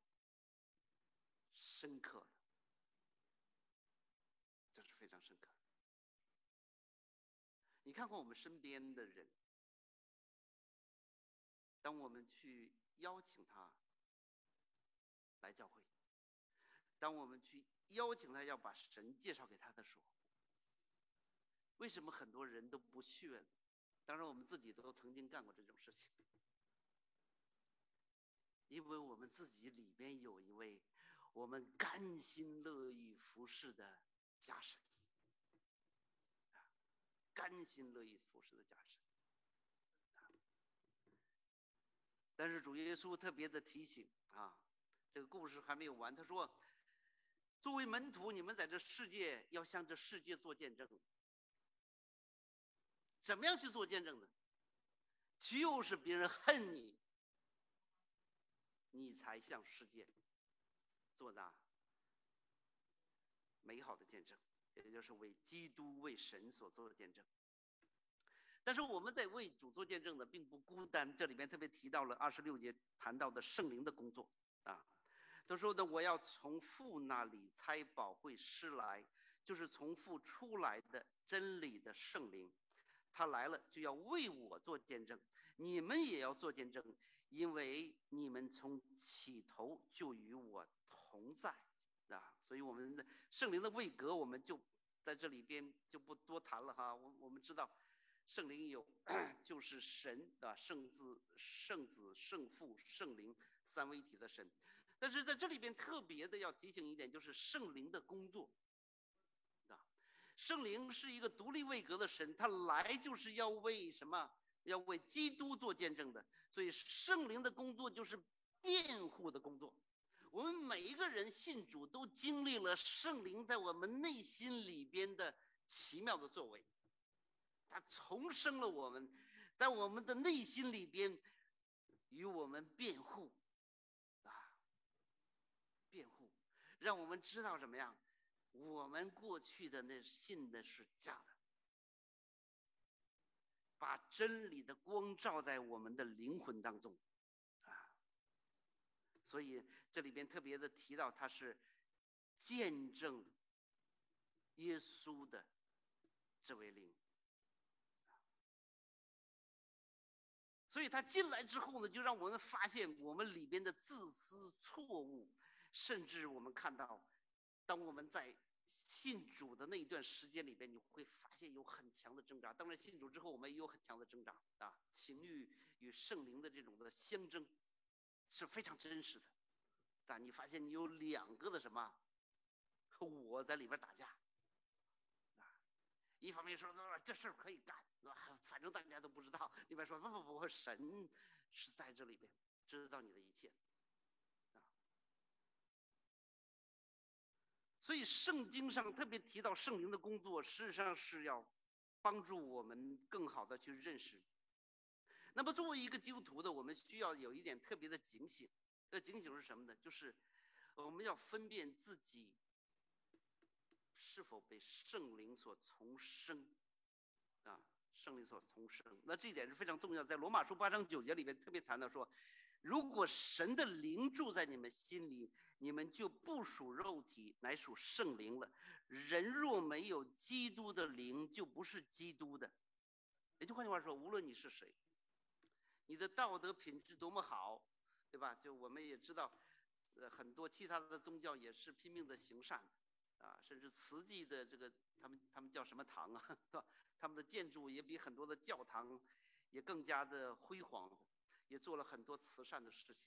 深刻的，这是非常深刻。你看看我们身边的人，当我们去。邀请他来教会，当我们去邀请他要把神介绍给他的时候，为什么很多人都不去呢？当然，我们自己都曾经干过这种事情，因为我们自己里边有一位我们甘心乐意服侍的家神，甘心乐意服侍的家神。但是主耶稣特别的提醒啊，这个故事还没有完。他说：“作为门徒，你们在这世界要向这世界做见证。怎么样去做见证呢？就是别人恨你，你才向世界做那美好的见证，也就是为基督、为神所做的见证。”但是我们在为主做见证的并不孤单，这里面特别提到了二十六节谈到的圣灵的工作啊。他说的，我要从父那里猜宝会师来，就是从父出来的真理的圣灵，他来了就要为我做见证，你们也要做见证，因为你们从起头就与我同在啊。所以我们的圣灵的位格，我们就在这里边就不多谈了哈。我我们知道。圣灵有，就是神啊，圣子、圣子、圣父、圣灵三位一体的神。但是在这里边特别的要提醒一点，就是圣灵的工作啊。圣灵是一个独立位格的神，他来就是要为什么？要为基督做见证的。所以圣灵的工作就是辩护的工作。我们每一个人信主，都经历了圣灵在我们内心里边的奇妙的作为。他重生了我们，在我们的内心里边与我们辩护，啊，辩护，让我们知道什么样？我们过去的那信的是假的，把真理的光照在我们的灵魂当中，啊，所以这里边特别的提到他是见证耶稣的这位灵。所以他进来之后呢，就让我们发现我们里边的自私、错误，甚至我们看到，当我们在信主的那一段时间里边，你会发现有很强的挣扎。当然，信主之后，我们也有很强的挣扎啊，情欲与圣灵的这种的相争，是非常真实的。但你发现你有两个的什么，我在里边打架。一方面说这事儿可以干，反正大家都不知道。一边说不不不，神是在这里边知道你的一切，所以圣经上特别提到圣灵的工作，事实上是要帮助我们更好的去认识。那么作为一个基督徒的，我们需要有一点特别的警醒。这警醒是什么呢？就是我们要分辨自己。是否被圣灵所重生？啊，圣灵所重生，那这一点是非常重要。在罗马书八章九节里面特别谈到说，如果神的灵住在你们心里，你们就不属肉体，乃属圣灵了。人若没有基督的灵，就不是基督的。也就换句话说，无论你是谁，你的道德品质多么好，对吧？就我们也知道，呃，很多其他的宗教也是拼命的行善。啊，甚至慈济的这个，他们他们叫什么堂啊？是吧？他们的建筑也比很多的教堂也更加的辉煌，也做了很多慈善的事情。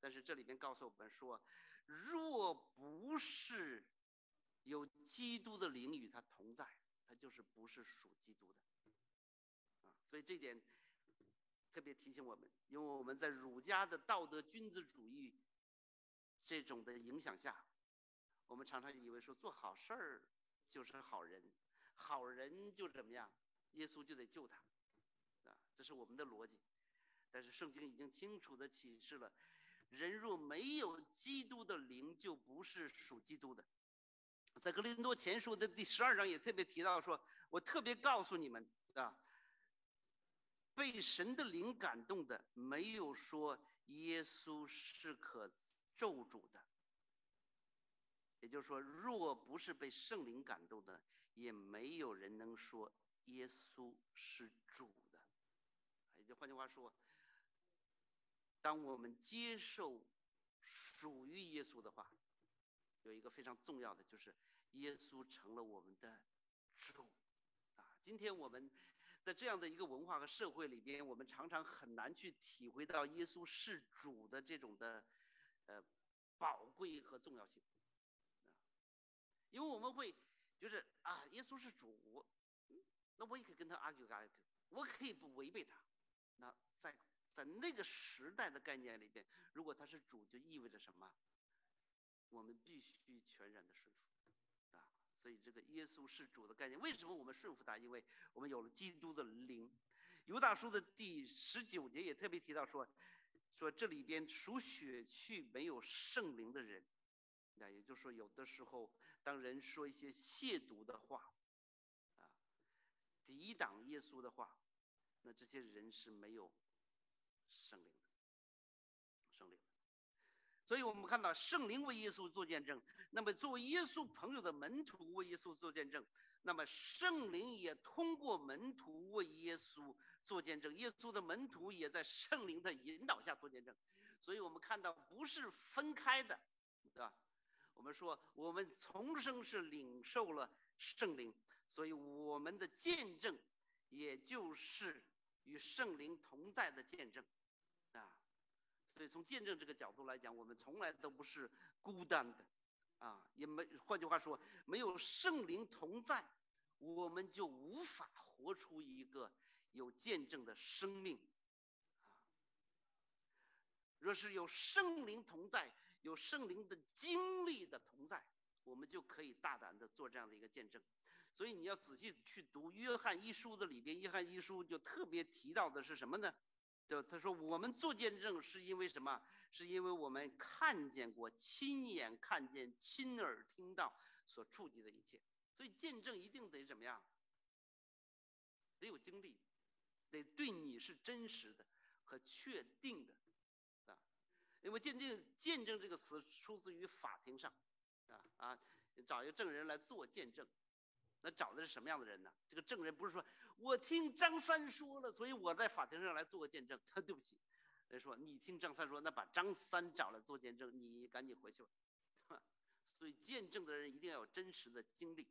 但是这里面告诉我们说，若不是有基督的灵与他同在，他就是不是属基督的。啊，所以这点特别提醒我们，因为我们在儒家的道德君子主义这种的影响下。我们常常以为说做好事儿就是好人，好人就怎么样，耶稣就得救他，啊，这是我们的逻辑。但是圣经已经清楚的启示了，人若没有基督的灵，就不是属基督的。在格林多前书的第十二章也特别提到说，我特别告诉你们啊，被神的灵感动的，没有说耶稣是可咒诅的。也就是说，若不是被圣灵感动的，也没有人能说耶稣是主的。也就换句话说，当我们接受属于耶稣的话，有一个非常重要的，就是耶稣成了我们的主啊。今天我们在这样的一个文化和社会里边，我们常常很难去体会到耶稣是主的这种的呃宝贵和重要性啊，因为我们会就是啊，耶稣是主，那我也可以跟他 argue argue，我可以不违背他。那在在那个时代的概念里边，如果他是主，就意味着什么？我们必须全然的顺服，啊，所以这个耶稣是主的概念，为什么我们顺服他？因为我们有了基督的灵。犹大书的第十九节也特别提到说，说这里边属血气没有圣灵的人，那也就是说，有的时候当人说一些亵渎的话，啊，抵挡耶稣的话，那这些人是没有圣灵的，圣灵的。所以我们看到圣灵为耶稣做见证，那么作为耶稣朋友的门徒为耶稣做见证，那么圣灵也通过门徒为耶稣做见证，耶稣的门徒也在圣灵的引导下做见证。所以我们看到不是分开的，对吧？我们说我们重生是领受了圣灵，所以我们的见证也就是与圣灵同在的见证，所以从见证这个角度来讲，我们从来都不是孤单的，啊，也没换句话说，没有圣灵同在，我们就无法活出一个有见证的生命，若是有圣灵同在，有圣灵的经历的同在，我们就可以大胆的做这样的一个见证。所以你要仔细去读约翰一书的里边，约翰一书就特别提到的是什么呢？就他说，我们做见证是因为什么？是因为我们看见过、亲眼看见、亲耳听到所触及的一切。所以见证一定得怎么样？得有经历，得对你是真实的和确定的啊。因为见证见证这个词出自于法庭上啊啊，找一个证人来做见证。那找的是什么样的人呢？这个证人不是说我听张三说了，所以我在法庭上来做个见证。他对不起，人说你听张三说，那把张三找来做见证，你赶紧回去吧。所以见证的人一定要有真实的经历。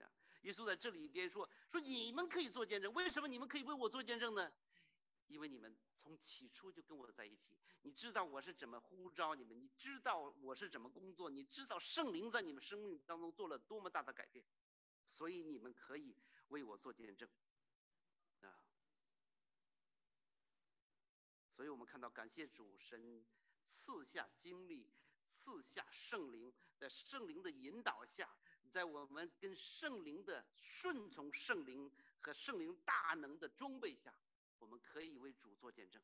啊，耶稣在这里边说说你们可以做见证，为什么你们可以为我做见证呢？因为你们从起初就跟我在一起，你知道我是怎么呼召你们，你知道我是怎么工作，你知道圣灵在你们生命当中做了多么大的改变。所以你们可以为我做见证，啊！所以我们看到，感谢主神赐下经历，赐下圣灵，在圣灵的引导下，在我们跟圣灵的顺从圣灵和圣灵大能的装备下，我们可以为主做见证，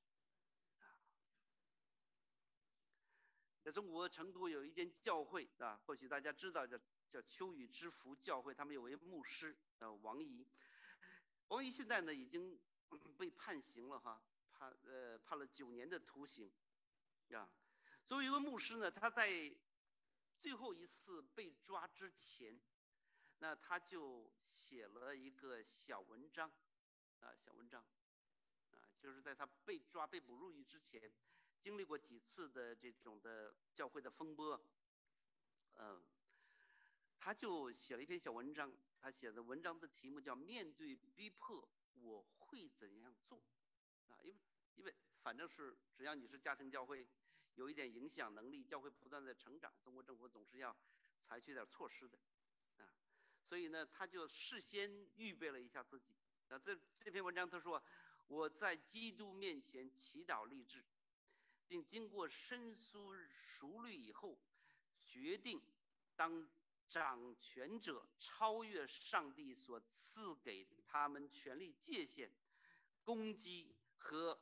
啊！在中国成都有一间教会啊，或许大家知道叫。叫秋雨之福教会，他们有位牧师，呃，王怡。王怡现在呢已经被判刑了哈，判呃判了九年的徒刑，啊。作为一个牧师呢，他在最后一次被抓之前，那他就写了一个小文章，啊，小文章，啊，就是在他被抓被捕入狱之前，经历过几次的这种的教会的风波，嗯。他就写了一篇小文章，他写的文章的题目叫“面对逼迫，我会怎样做”，啊，因为因为反正是只要你是家庭教会，有一点影响能力，教会不断的成长，中国政府总是要采取点措施的，啊，所以呢，他就事先预备了一下自己，啊，这这篇文章他说我在基督面前祈祷立志，并经过深思熟虑以后，决定当。掌权者超越上帝所赐给他们权力界限，攻击和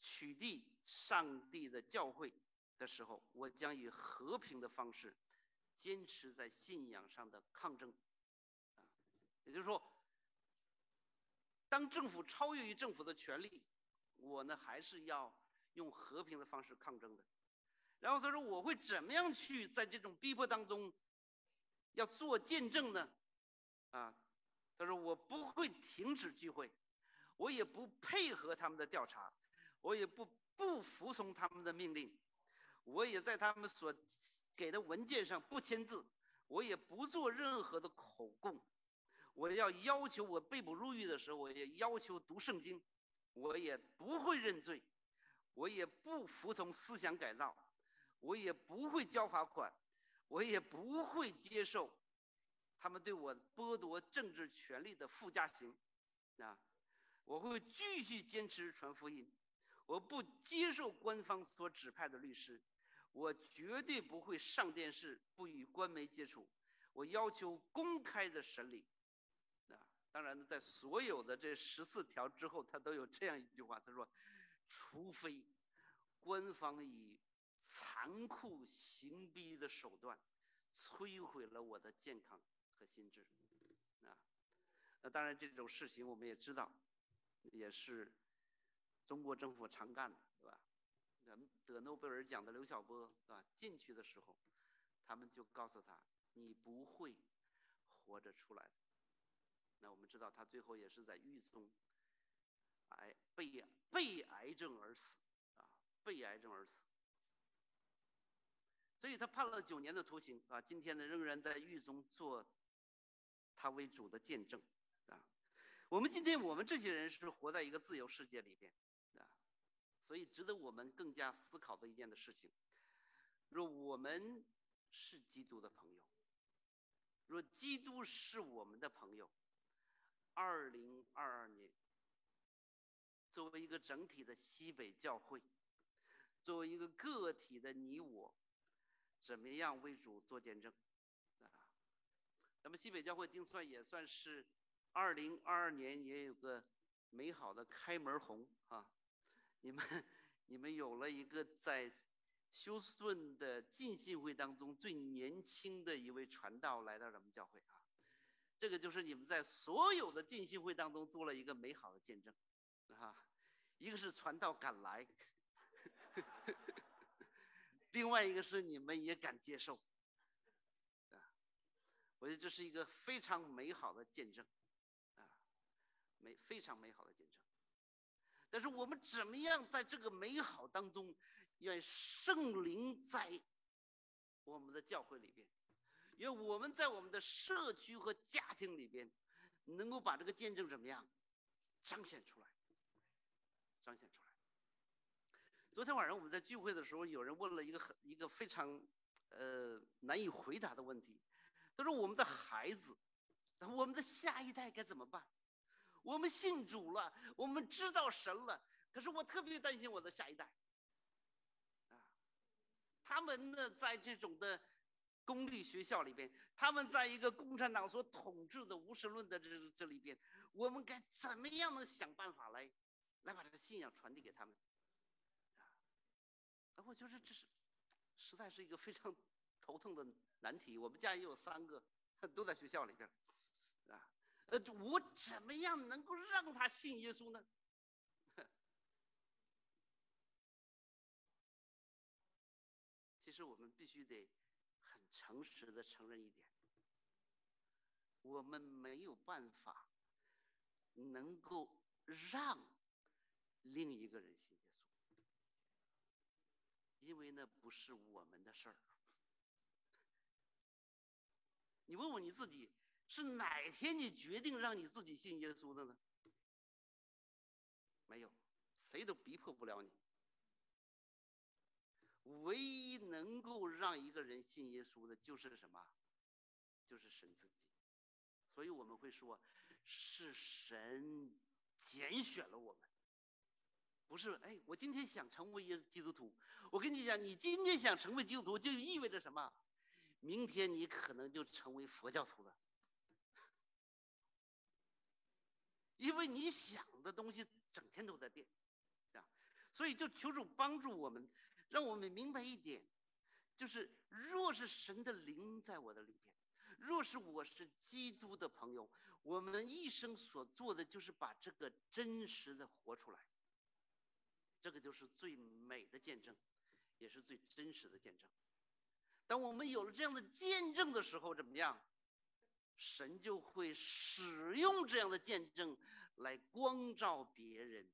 取缔上帝的教会的时候，我将以和平的方式坚持在信仰上的抗争。啊，也就是说，当政府超越于政府的权利，我呢还是要用和平的方式抗争的。然后他说，我会怎么样去在这种逼迫当中？要做见证呢，啊，他说我不会停止聚会，我也不配合他们的调查，我也不不服从他们的命令，我也在他们所给的文件上不签字，我也不做任何的口供。我要要求我被捕入狱的时候，我也要求读圣经，我也不会认罪，我也不服从思想改造，我也不会交罚款，我也不会接受他们对我剥夺政治权利的附加刑，啊，我会继续坚持传福音，我不接受官方所指派的律师，我绝对不会上电视，不与官媒接触，我要求公开的审理。当然呢，在所有的这十四条之后，他都有这样一句话，他说：“除非官方以残酷刑逼的手段摧毁了我的健康和心智。”啊，那当然这种事情我们也知道，也是中国政府常干的，对吧？人得诺贝尔奖的刘晓波，是吧？进去的时候，他们就告诉他：“你不会活着出来。”那我们知道，他最后也是在狱中，癌被被癌症而死，啊，被癌症而死。所以他判了九年的徒刑，啊，今天呢仍然在狱中做他为主的见证，啊，我们今天我们这些人是活在一个自由世界里边，所以值得我们更加思考的一件的事情，若我们是基督的朋友，若基督是我们的朋友。二零二二年，作为一个整体的西北教会，作为一个个体的你我，怎么样为主做见证？啊，咱们西北教会定算也算是二零二二年也有个美好的开门红啊！你们你们有了一个在休斯顿的浸信会当中最年轻的一位传道来到咱们教会啊！这个就是你们在所有的进信会当中做了一个美好的见证，啊，一个是传道敢来，另外一个是你们也敢接受，啊，我觉得这是一个非常美好的见证，啊，美非常美好的见证。但是我们怎么样在这个美好当中，愿圣灵在我们的教会里边？因为我们在我们的社区和家庭里边，能够把这个见证怎么样彰显出来？彰显出来。昨天晚上我们在聚会的时候，有人问了一个很一个非常呃难以回答的问题，他说：“我们的孩子，我们的下一代该怎么办？我们信主了，我们知道神了，可是我特别担心我的下一代。啊，他们呢，在这种的。”公立学校里边，他们在一个共产党所统治的无神论的这这里边，我们该怎么样能想办法来，来把这个信仰传递给他们？啊，我觉得这是，实在是一个非常头疼的难题。我们家也有三个，都在学校里边，啊，呃，我怎么样能够让他信耶稣呢？其实我们必须得很。诚实的承认一点，我们没有办法能够让另一个人信耶稣，因为那不是我们的事儿。你问问你自己，是哪天你决定让你自己信耶稣的呢？没有，谁都逼迫不了你。唯一能够让一个人信耶稣的，就是什么？就是神自己。所以我们会说，是神拣选了我们，不是？哎，我今天想成为耶基督徒，我跟你讲，你今天想成为基督徒，就意味着什么？明天你可能就成为佛教徒了，因为你想的东西整天都在变，啊，所以就求主帮助我们。让我们明白一点，就是若是神的灵在我的里边，若是我是基督的朋友，我们一生所做的就是把这个真实的活出来。这个就是最美的见证，也是最真实的见证。当我们有了这样的见证的时候，怎么样？神就会使用这样的见证来光照别人。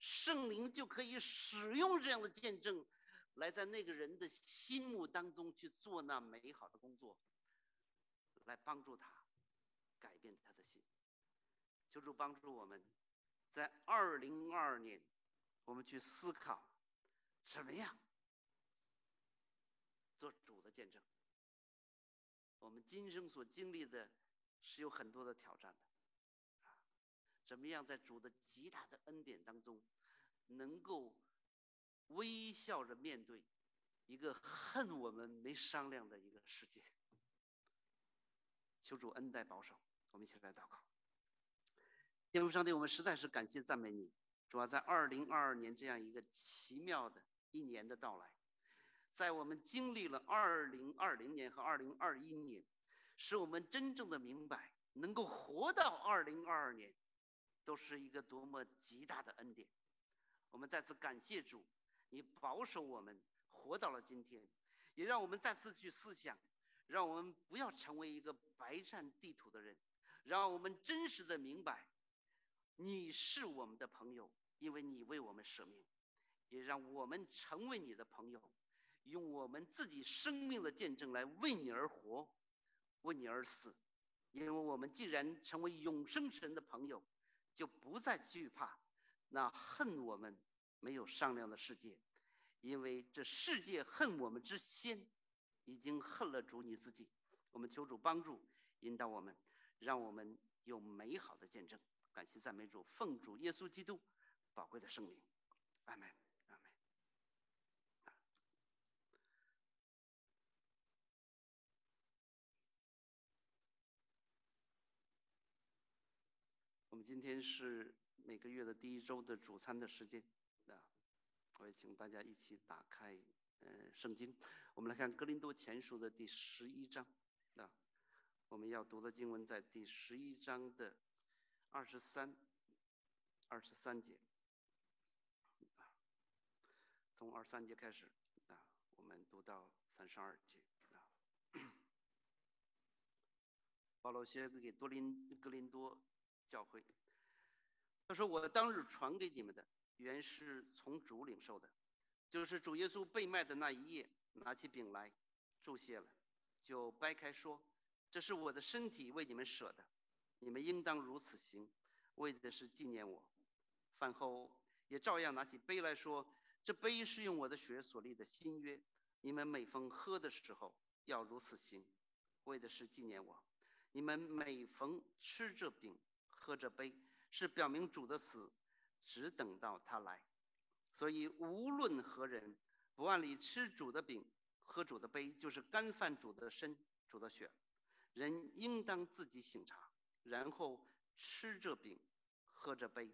圣灵就可以使用这样的见证，来在那个人的心目当中去做那美好的工作，来帮助他改变他的心。求主帮助我们，在二零二二年，我们去思考怎么样做主的见证。我们今生所经历的是有很多的挑战的，啊，怎么样在主的极大的恩典当中，能够。微笑着面对一个恨我们没商量的一个世界，求主恩待保守，我们一起来祷告。天父上帝，我们实在是感谢赞美你，主要在二零二二年这样一个奇妙的一年的到来，在我们经历了二零二零年和二零二一年，使我们真正的明白，能够活到二零二二年，都是一个多么极大的恩典。我们再次感谢主。你保守我们活到了今天，也让我们再次去思想，让我们不要成为一个白占地图的人，让我们真实的明白，你是我们的朋友，因为你为我们舍命，也让我们成为你的朋友，用我们自己生命的见证来为你而活，为你而死，因为我们既然成为永生神的朋友，就不再惧怕那恨我们。没有商量的世界，因为这世界恨我们之先，已经恨了主你自己。我们求主帮助引导我们，让我们有美好的见证。感谢赞美主，奉主耶稣基督宝贵的圣名，阿门，阿门。我们今天是每个月的第一周的主餐的时间啊。我也请大家一起打开，呃，圣经，我们来看《哥林多前书》的第十一章，啊，我们要读的经文在第十一章的二十三、二十三节，啊，从二十三节开始，啊，我们读到三十二节，啊，保罗写给多林格林多教会，他说：“我当日传给你们的。”原是从主领受的，就是主耶稣被卖的那一夜，拿起饼来，注谢了，就掰开说：“这是我的身体，为你们舍的，你们应当如此行，为的是纪念我。”饭后也照样拿起杯来说：“这杯是用我的血所立的新约，你们每逢喝的时候要如此行，为的是纪念我。你们每逢吃这饼、喝这杯，是表明主的死。”只等到他来，所以无论何人不按理吃主的饼、喝主的杯，就是干饭主的身、主的血。人应当自己醒察，然后吃这饼、喝这杯，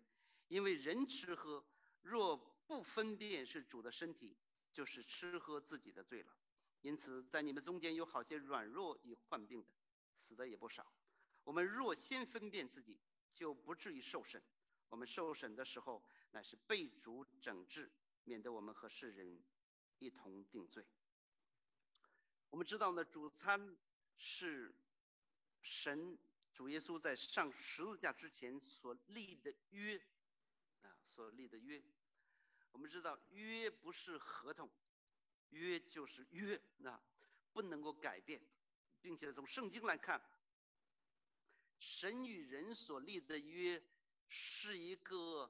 因为人吃喝若不分辨是主的身体，就是吃喝自己的罪了。因此，在你们中间有好些软弱与患病的，死的也不少。我们若先分辨自己，就不至于受审。我们受审的时候，乃是被主整治，免得我们和世人一同定罪。我们知道呢，主餐是神主耶稣在上十字架之前所立的约啊，所立的约。我们知道约不是合同，约就是约，那不能够改变，并且从圣经来看，神与人所立的约。是一个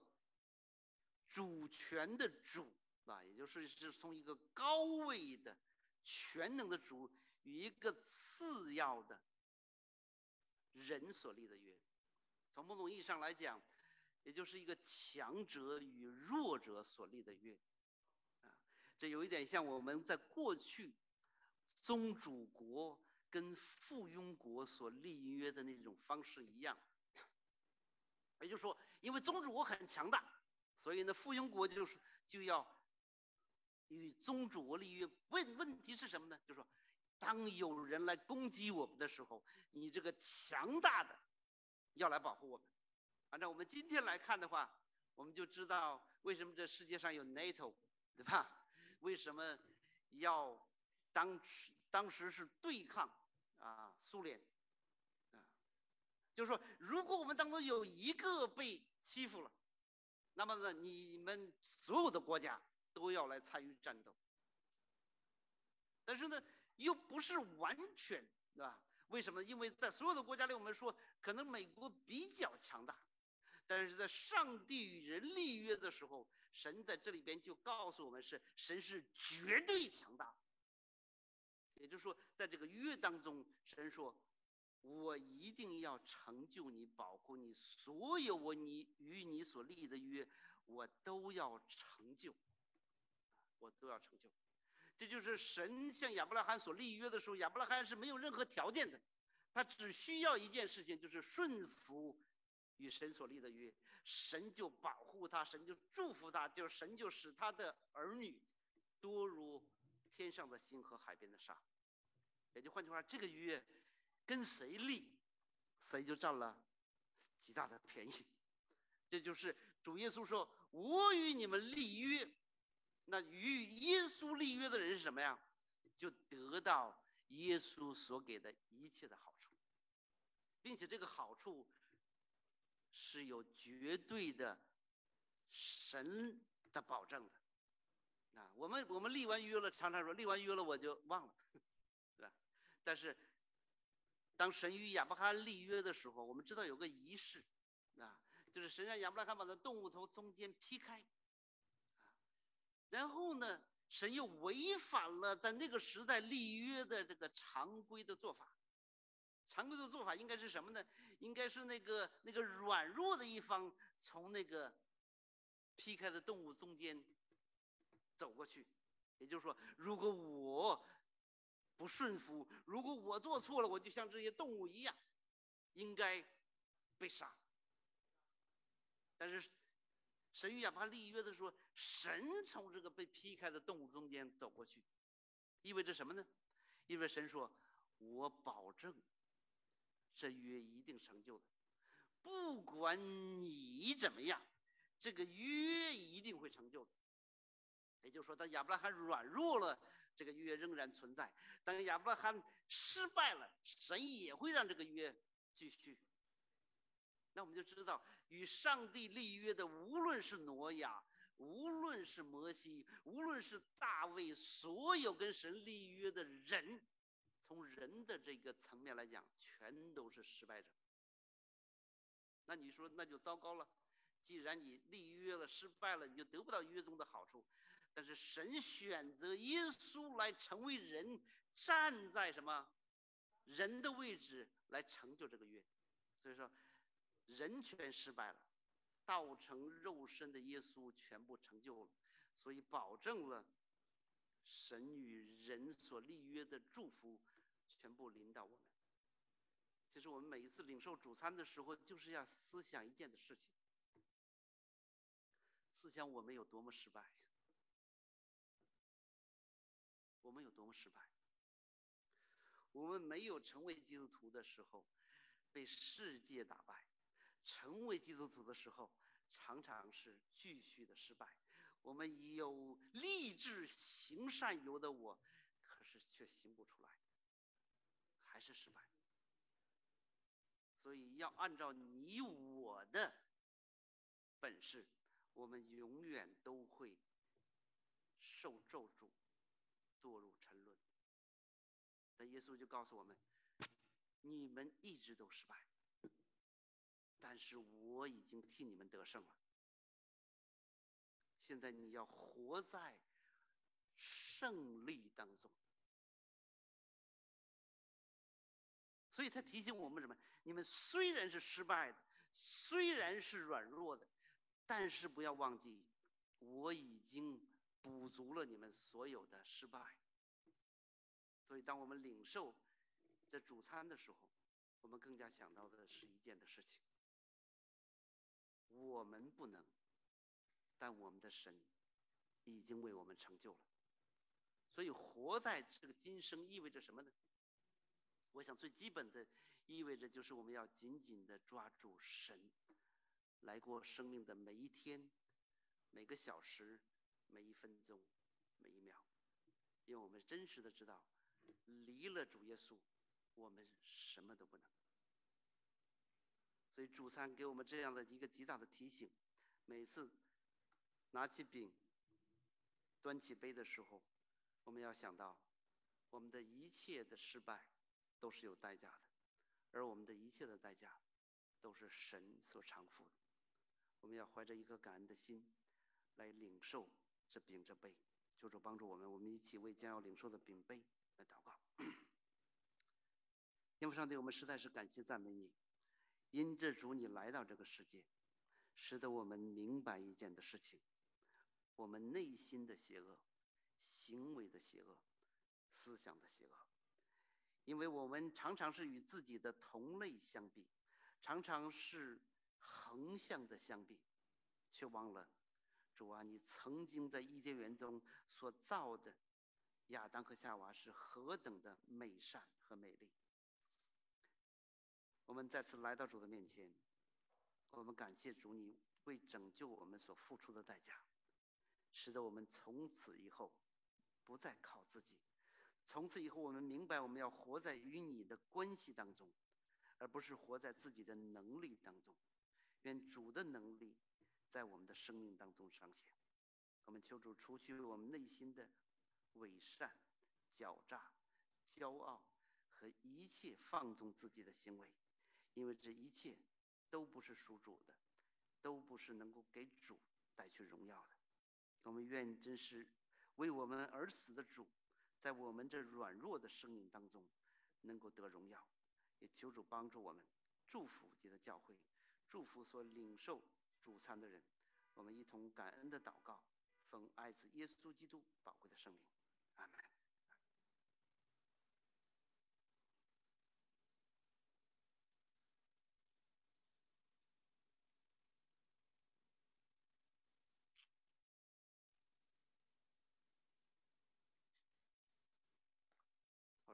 主权的主啊，也就是是从一个高位的全能的主与一个次要的人所立的约。从某种意义上来讲，也就是一个强者与弱者所立的约啊。这有一点像我们在过去宗主国跟附庸国所立约的那种方式一样。也就是说，因为宗主国很强大，所以呢，附庸国就是就要与宗主国立约。问问题是什么呢？就是说，当有人来攻击我们的时候，你这个强大的要来保护我们。按照我们今天来看的话，我们就知道为什么这世界上有 NATO，对吧？为什么要当当时是对抗啊苏联？啊就是说，如果我们当中有一个被欺负了，那么呢，你们所有的国家都要来参与战斗，但是呢，又不是完全，对吧？为什么？因为在所有的国家里，我们说可能美国比较强大，但是在上帝与人立约的时候，神在这里边就告诉我们是神是绝对强大。也就是说，在这个约当中，神说：“我一定要成就你，保护你，所有我你与你所立的约，我都要成就，我都要成就。”这就是神向亚伯拉罕所立约的时候，亚伯拉罕是没有任何条件的，他只需要一件事情，就是顺服与神所立的约，神就保护他，神就祝福他，就神就使他的儿女多如天上的星和海边的沙。也就换句话，这个约跟谁立，谁就占了极大的便宜。这就是主耶稣说：“我与你们立约。”那与耶稣立约的人是什么呀？就得到耶稣所给的一切的好处，并且这个好处是有绝对的神的保证的。啊，我们我们立完约了，常常说立完约了我就忘了，但是当神与亚伯拉罕立约的时候，我们知道有个仪式，啊，就是神让亚伯拉罕把那动物头中间劈开。啊然后呢，神又违反了在那个时代立约的这个常规的做法。常规的做法应该是什么呢？应该是那个那个软弱的一方从那个劈开的动物中间走过去。也就是说，如果我不顺服，如果我做错了，我就像这些动物一样，应该被杀。但是。神与亚伯拉罕立约的时候，神从这个被劈开的动物中间走过去，意味着什么呢？意味着神说：“我保证，这约一定成就的，不管你怎么样，这个约一定会成就的。”也就是说，当亚伯拉罕软弱了，这个约仍然存在；当亚伯拉罕失败了，神也会让这个约继续。那我们就知道，与上帝立约的，无论是挪亚，无论是摩西，无论是大卫，所有跟神立约的人，从人的这个层面来讲，全都是失败者。那你说，那就糟糕了。既然你立约了，失败了，你就得不到约中的好处。但是神选择耶稣来成为人，站在什么人的位置来成就这个约。所以说。人全失败了，道成肉身的耶稣全部成就了，所以保证了神与人所立约的祝福全部临到我们。其实我们每一次领受主餐的时候，就是要思想一件的事情：思想我们有多么失败，我们有多么失败。我们没有成为基督徒的时候，被世界打败。成为基督徒的时候，常常是继续的失败。我们有立志行善有的我，可是却行不出来，还是失败。所以要按照你我的本事，我们永远都会受咒诅，堕入沉沦。但耶稣就告诉我们：你们一直都失败。但是我已经替你们得胜了。现在你要活在胜利当中。所以他提醒我们什么？你们虽然是失败的，虽然是软弱的，但是不要忘记，我已经补足了你们所有的失败。所以，当我们领受这主餐的时候，我们更加想到的是一件的事情。我们不能，但我们的神已经为我们成就了。所以，活在这个今生意味着什么呢？我想最基本的意味着就是我们要紧紧的抓住神，来过生命的每一天、每个小时、每一分钟、每一秒，因为我们真实的知道，离了主耶稣，我们什么都不能。所以主餐给我们这样的一个极大的提醒：每次拿起饼、端起杯的时候，我们要想到我们的一切的失败都是有代价的，而我们的一切的代价都是神所偿付的。我们要怀着一颗感恩的心来领受这饼这杯，求主帮助我们。我们一起为将要领受的饼杯来祷告。天父上帝，我们实在是感谢赞美你，因这主你来到这个世界，使得我们明白一件的事情：我们内心的邪恶、行为的邪恶、思想的邪恶，因为我们常常是与自己的同类相比，常常是横向的相比，却忘了主啊，你曾经在伊甸园中所造的亚当和夏娃是何等的美善和美丽。我们再次来到主的面前，我们感谢主，你为拯救我们所付出的代价，使得我们从此以后不再靠自己。从此以后，我们明白我们要活在与你的关系当中，而不是活在自己的能力当中。愿主的能力在我们的生命当中彰显。我们求主除去我们内心的伪善、狡诈、骄傲和一切放纵自己的行为。因为这一切都不是属主的，都不是能够给主带去荣耀的。我们愿真是为我们而死的主，在我们这软弱的生命当中能够得荣耀。也求主帮助我们，祝福你的教会，祝福所领受主餐的人。我们一同感恩的祷告，奉爱子耶稣基督宝贵的生命，阿门。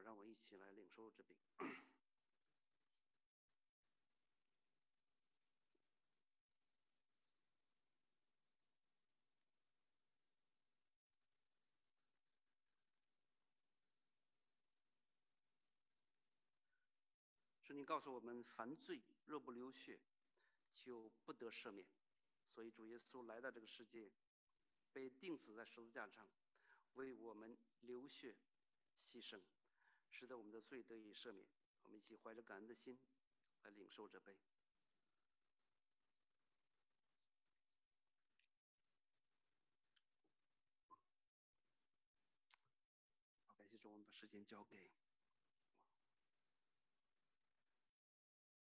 让我一起来领受这饼。是你告诉我们，凡罪若不流血，就不得赦免。所以主耶稣来到这个世界，被钉死在十字架上，为我们流血牺牲。使得我们的罪得以赦免，我们一起怀着感恩的心来领受这杯。好，感谢主，我们把时间交给。